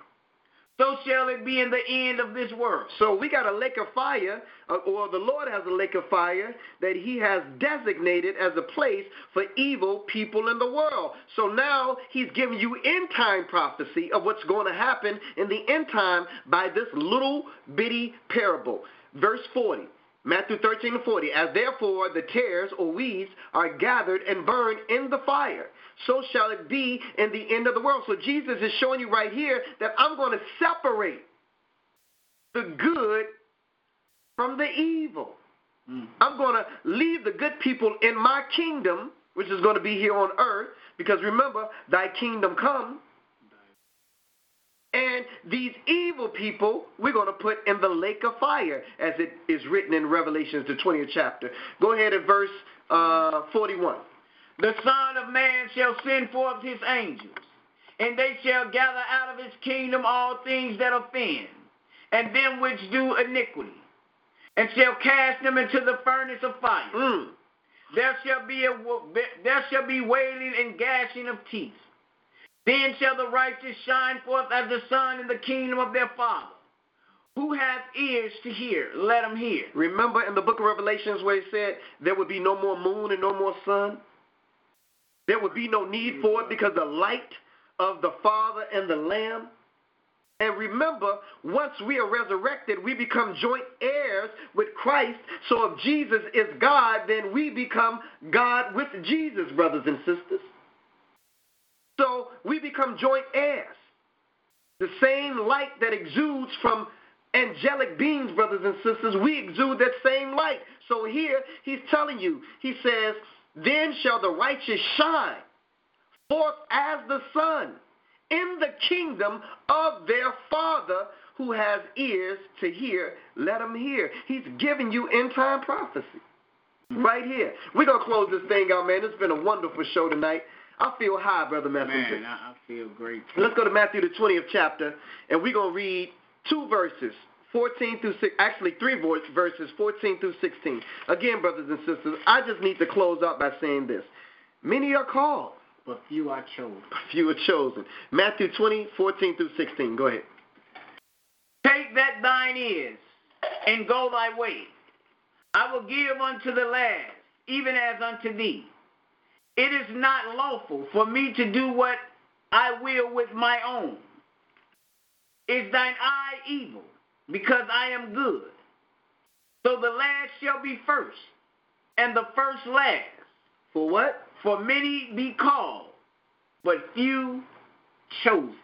so shall it be in the end of this world. So we got a lake of fire, uh, or the Lord has a lake of fire that He has designated as a place for evil people in the world. So now He's giving you end time prophecy of what's going to happen in the end time by this little bitty parable. Verse 40. Matthew 13 and 40. As therefore the tares or weeds are gathered and burned in the fire, so shall it be in the end of the world. So Jesus is showing you right here that I'm going to separate the good from the evil. Mm. I'm going to leave the good people in my kingdom which is going to be here on earth, because remember, thy kingdom come. And these evil people, we're going to put in the lake of fire, as it is written in Revelations, the 20th chapter. Go ahead at verse uh, 41. The Son of Man shall send forth his angels, and they shall gather out of his kingdom all things that offend, and them which do iniquity, and shall cast them into the furnace of fire. Mm. There shall be a there shall be wailing and gashing of teeth. Then shall the righteous shine forth as the sun in the kingdom of their Father. Who hath ears to hear, let him hear. Remember in the book of Revelations where it said there would be no more moon and no more sun? There would be no need for it because the light of the Father and the Lamb. And remember, once we are resurrected, we become joint heirs with Christ. So if Jesus is God, then we become God with Jesus, brothers and sisters. So we become joint heirs. The same light that exudes from angelic beings, brothers and sisters, we exude that same light. So here he's telling you, he says, Then shall the righteous shine forth as the sun in the kingdom of their Father who has ears to hear, let him hear. He's giving you end time prophecy right here. We're going to close this thing out, man. It's been a wonderful show tonight. I feel high, Brother Messenger. Man, I feel great. Let's go to Matthew, the 20th chapter, and we're going to read two verses. 14 through 6, actually three verses, 14 through 16. Again, brothers and sisters, I just need to close out by saying this. Many are called, but few are chosen. Few are chosen. Matthew 20, 14 through 16. Go ahead. Take that thine is, and go thy way. I will give unto the last, even as unto thee. It is not lawful for me to do what I will with my own. Is thine eye evil? Because I am good. So the last shall be first, and the first last. For what? For many be called, but few chosen.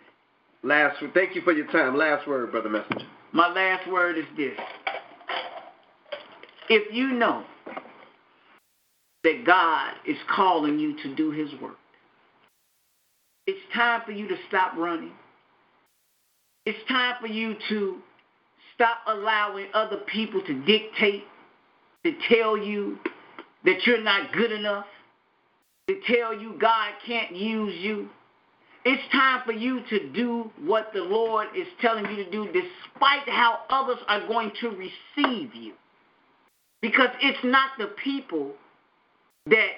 Last thank you for your time. Last word, brother messenger. My last word is this. If you know that God is calling you to do his work. It's time for you to stop running. It's time for you to stop allowing other people to dictate, to tell you that you're not good enough, to tell you God can't use you. It's time for you to do what the Lord is telling you to do, despite how others are going to receive you. Because it's not the people that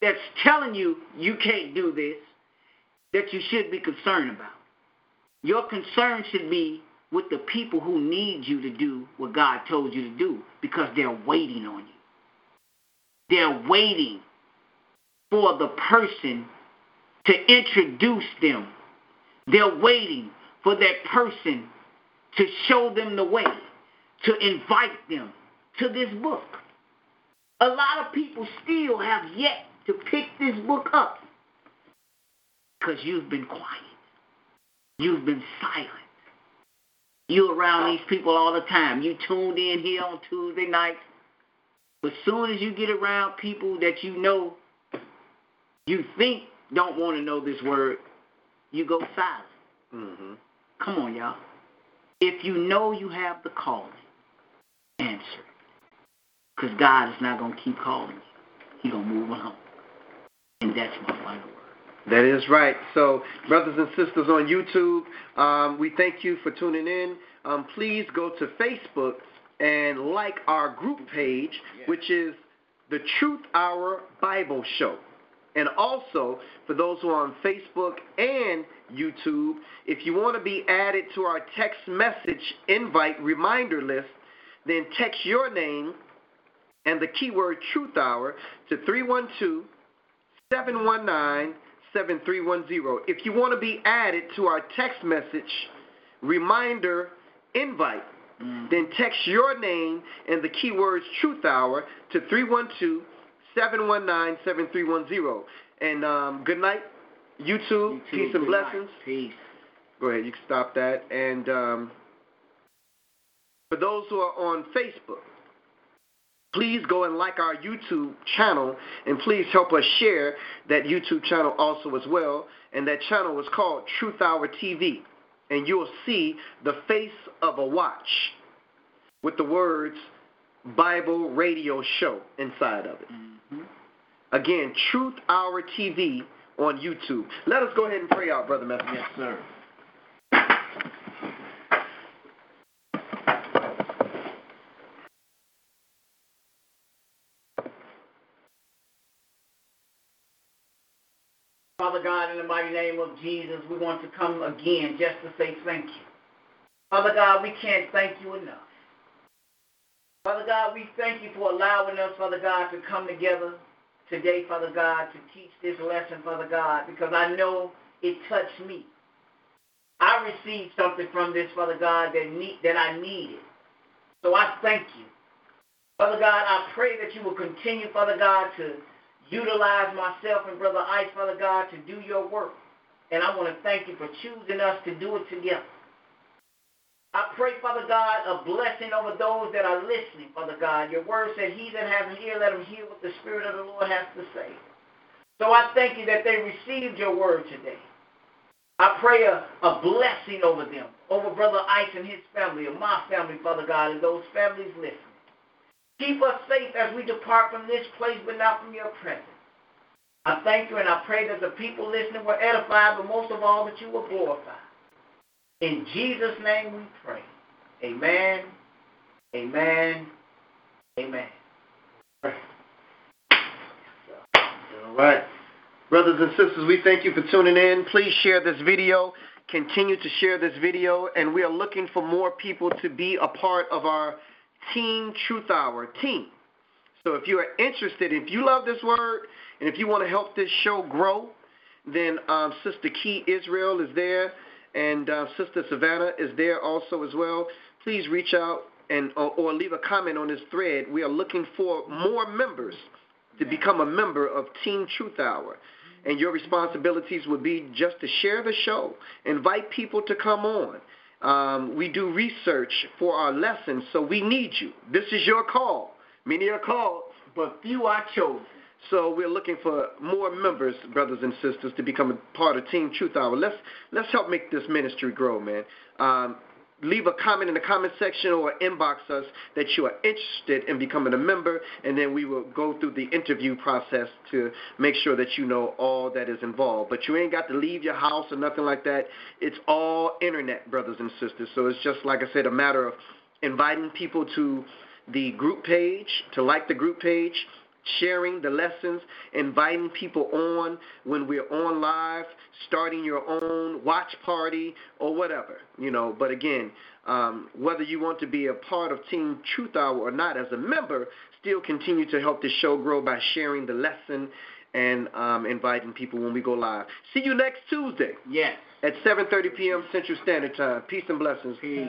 that's telling you you can't do this that you should be concerned about. Your concern should be with the people who need you to do what God told you to do because they're waiting on you. They're waiting for the person to introduce them. They're waiting for that person to show them the way, to invite them to this book. A lot of people still have yet to pick this book up because you've been quiet. You've been silent. You're around these people all the time. You tuned in here on Tuesday night. But as soon as you get around people that you know, you think don't want to know this word, you go silent. Mm-hmm. Come on, y'all. If you know you have the calling, answer. Because God is not going to keep calling you. He's going to move on. And that's my final word. That is right. So, brothers and sisters on YouTube, um, we thank you for tuning in. Um, please go to Facebook and like our group page, which is the Truth Hour Bible Show. And also, for those who are on Facebook and YouTube, if you want to be added to our text message invite reminder list, then text your name and the keyword Truth Hour to 312 719 7310. If you want to be added to our text message reminder invite, mm. then text your name and the keywords Truth Hour to 312 719 7310. And um, good night, YouTube. YouTube peace and blessings. Night. Peace. Go ahead, you can stop that. And um, for those who are on Facebook, please go and like our YouTube channel and please help us share that YouTube channel also as well. And that channel is called Truth Hour TV. And you'll see the face of a watch with the words Bible Radio Show inside of it. Mm-hmm. Again, Truth Hour TV on YouTube. Let us go ahead and pray out, Brother Matthew. Yes, sir. Father God, in the mighty name of Jesus, we want to come again just to say thank you. Father God, we can't thank you enough. Father God, we thank you for allowing us, Father God, to come together today, Father God, to teach this lesson, Father God, because I know it touched me. I received something from this, Father God, that need, that I needed. So I thank you. Father God, I pray that you will continue, Father God, to utilize myself and Brother Ice, Father God, to do your work. And I want to thank you for choosing us to do it together. I pray, Father God, a blessing over those that are listening, Father God. Your word said, He that has an ear, let him hear what the Spirit of the Lord has to say. So I thank you that they received your word today. I pray a, a blessing over them, over Brother Ice and his family, and my family, Father God, and those families listening. Keep us safe as we depart from this place, but not from your presence. I thank you and I pray that the people listening were edified, but most of all that you were glorified. In Jesus' name we pray. Amen. Amen. Amen. All right. Brothers and sisters, we thank you for tuning in. Please share this video. Continue to share this video. And we are looking for more people to be a part of our Team Truth Hour team. So if you are interested, if you love this word, and if you want to help this show grow, then um, Sister Key Israel is there and uh, Sister Savannah is there also as well. Please reach out and or, or, leave a comment on this thread. We are looking for more members to become a member of Team Truth Hour. And your responsibilities would be just to share the show, invite people to come on. Um, we do research for our lessons, so we need you. This is your call. Many are called, but few are chosen. So we're looking for more members, brothers and sisters, to become a part of Team Truth Hour. Let's let's help make this ministry grow, man. Um, leave a comment in the comment section or inbox us that you are interested in becoming a member, and then we will go through the interview process to make sure that you know all that is involved. But you ain't got to leave your house or nothing like that. It's all internet, brothers and sisters. So it's just like I said, a matter of inviting people to the group page, to like the group page, sharing the lessons, inviting people on when we're on live, starting your own watch party or whatever, you know. But again, um, whether you want to be a part of Team Truth Hour or not as a member, still continue to help the show grow by sharing the lesson and um, inviting people when we go live. See you next Tuesday. Yes. At 7:30 p.m. Central Standard Time. Peace and blessings. Peace.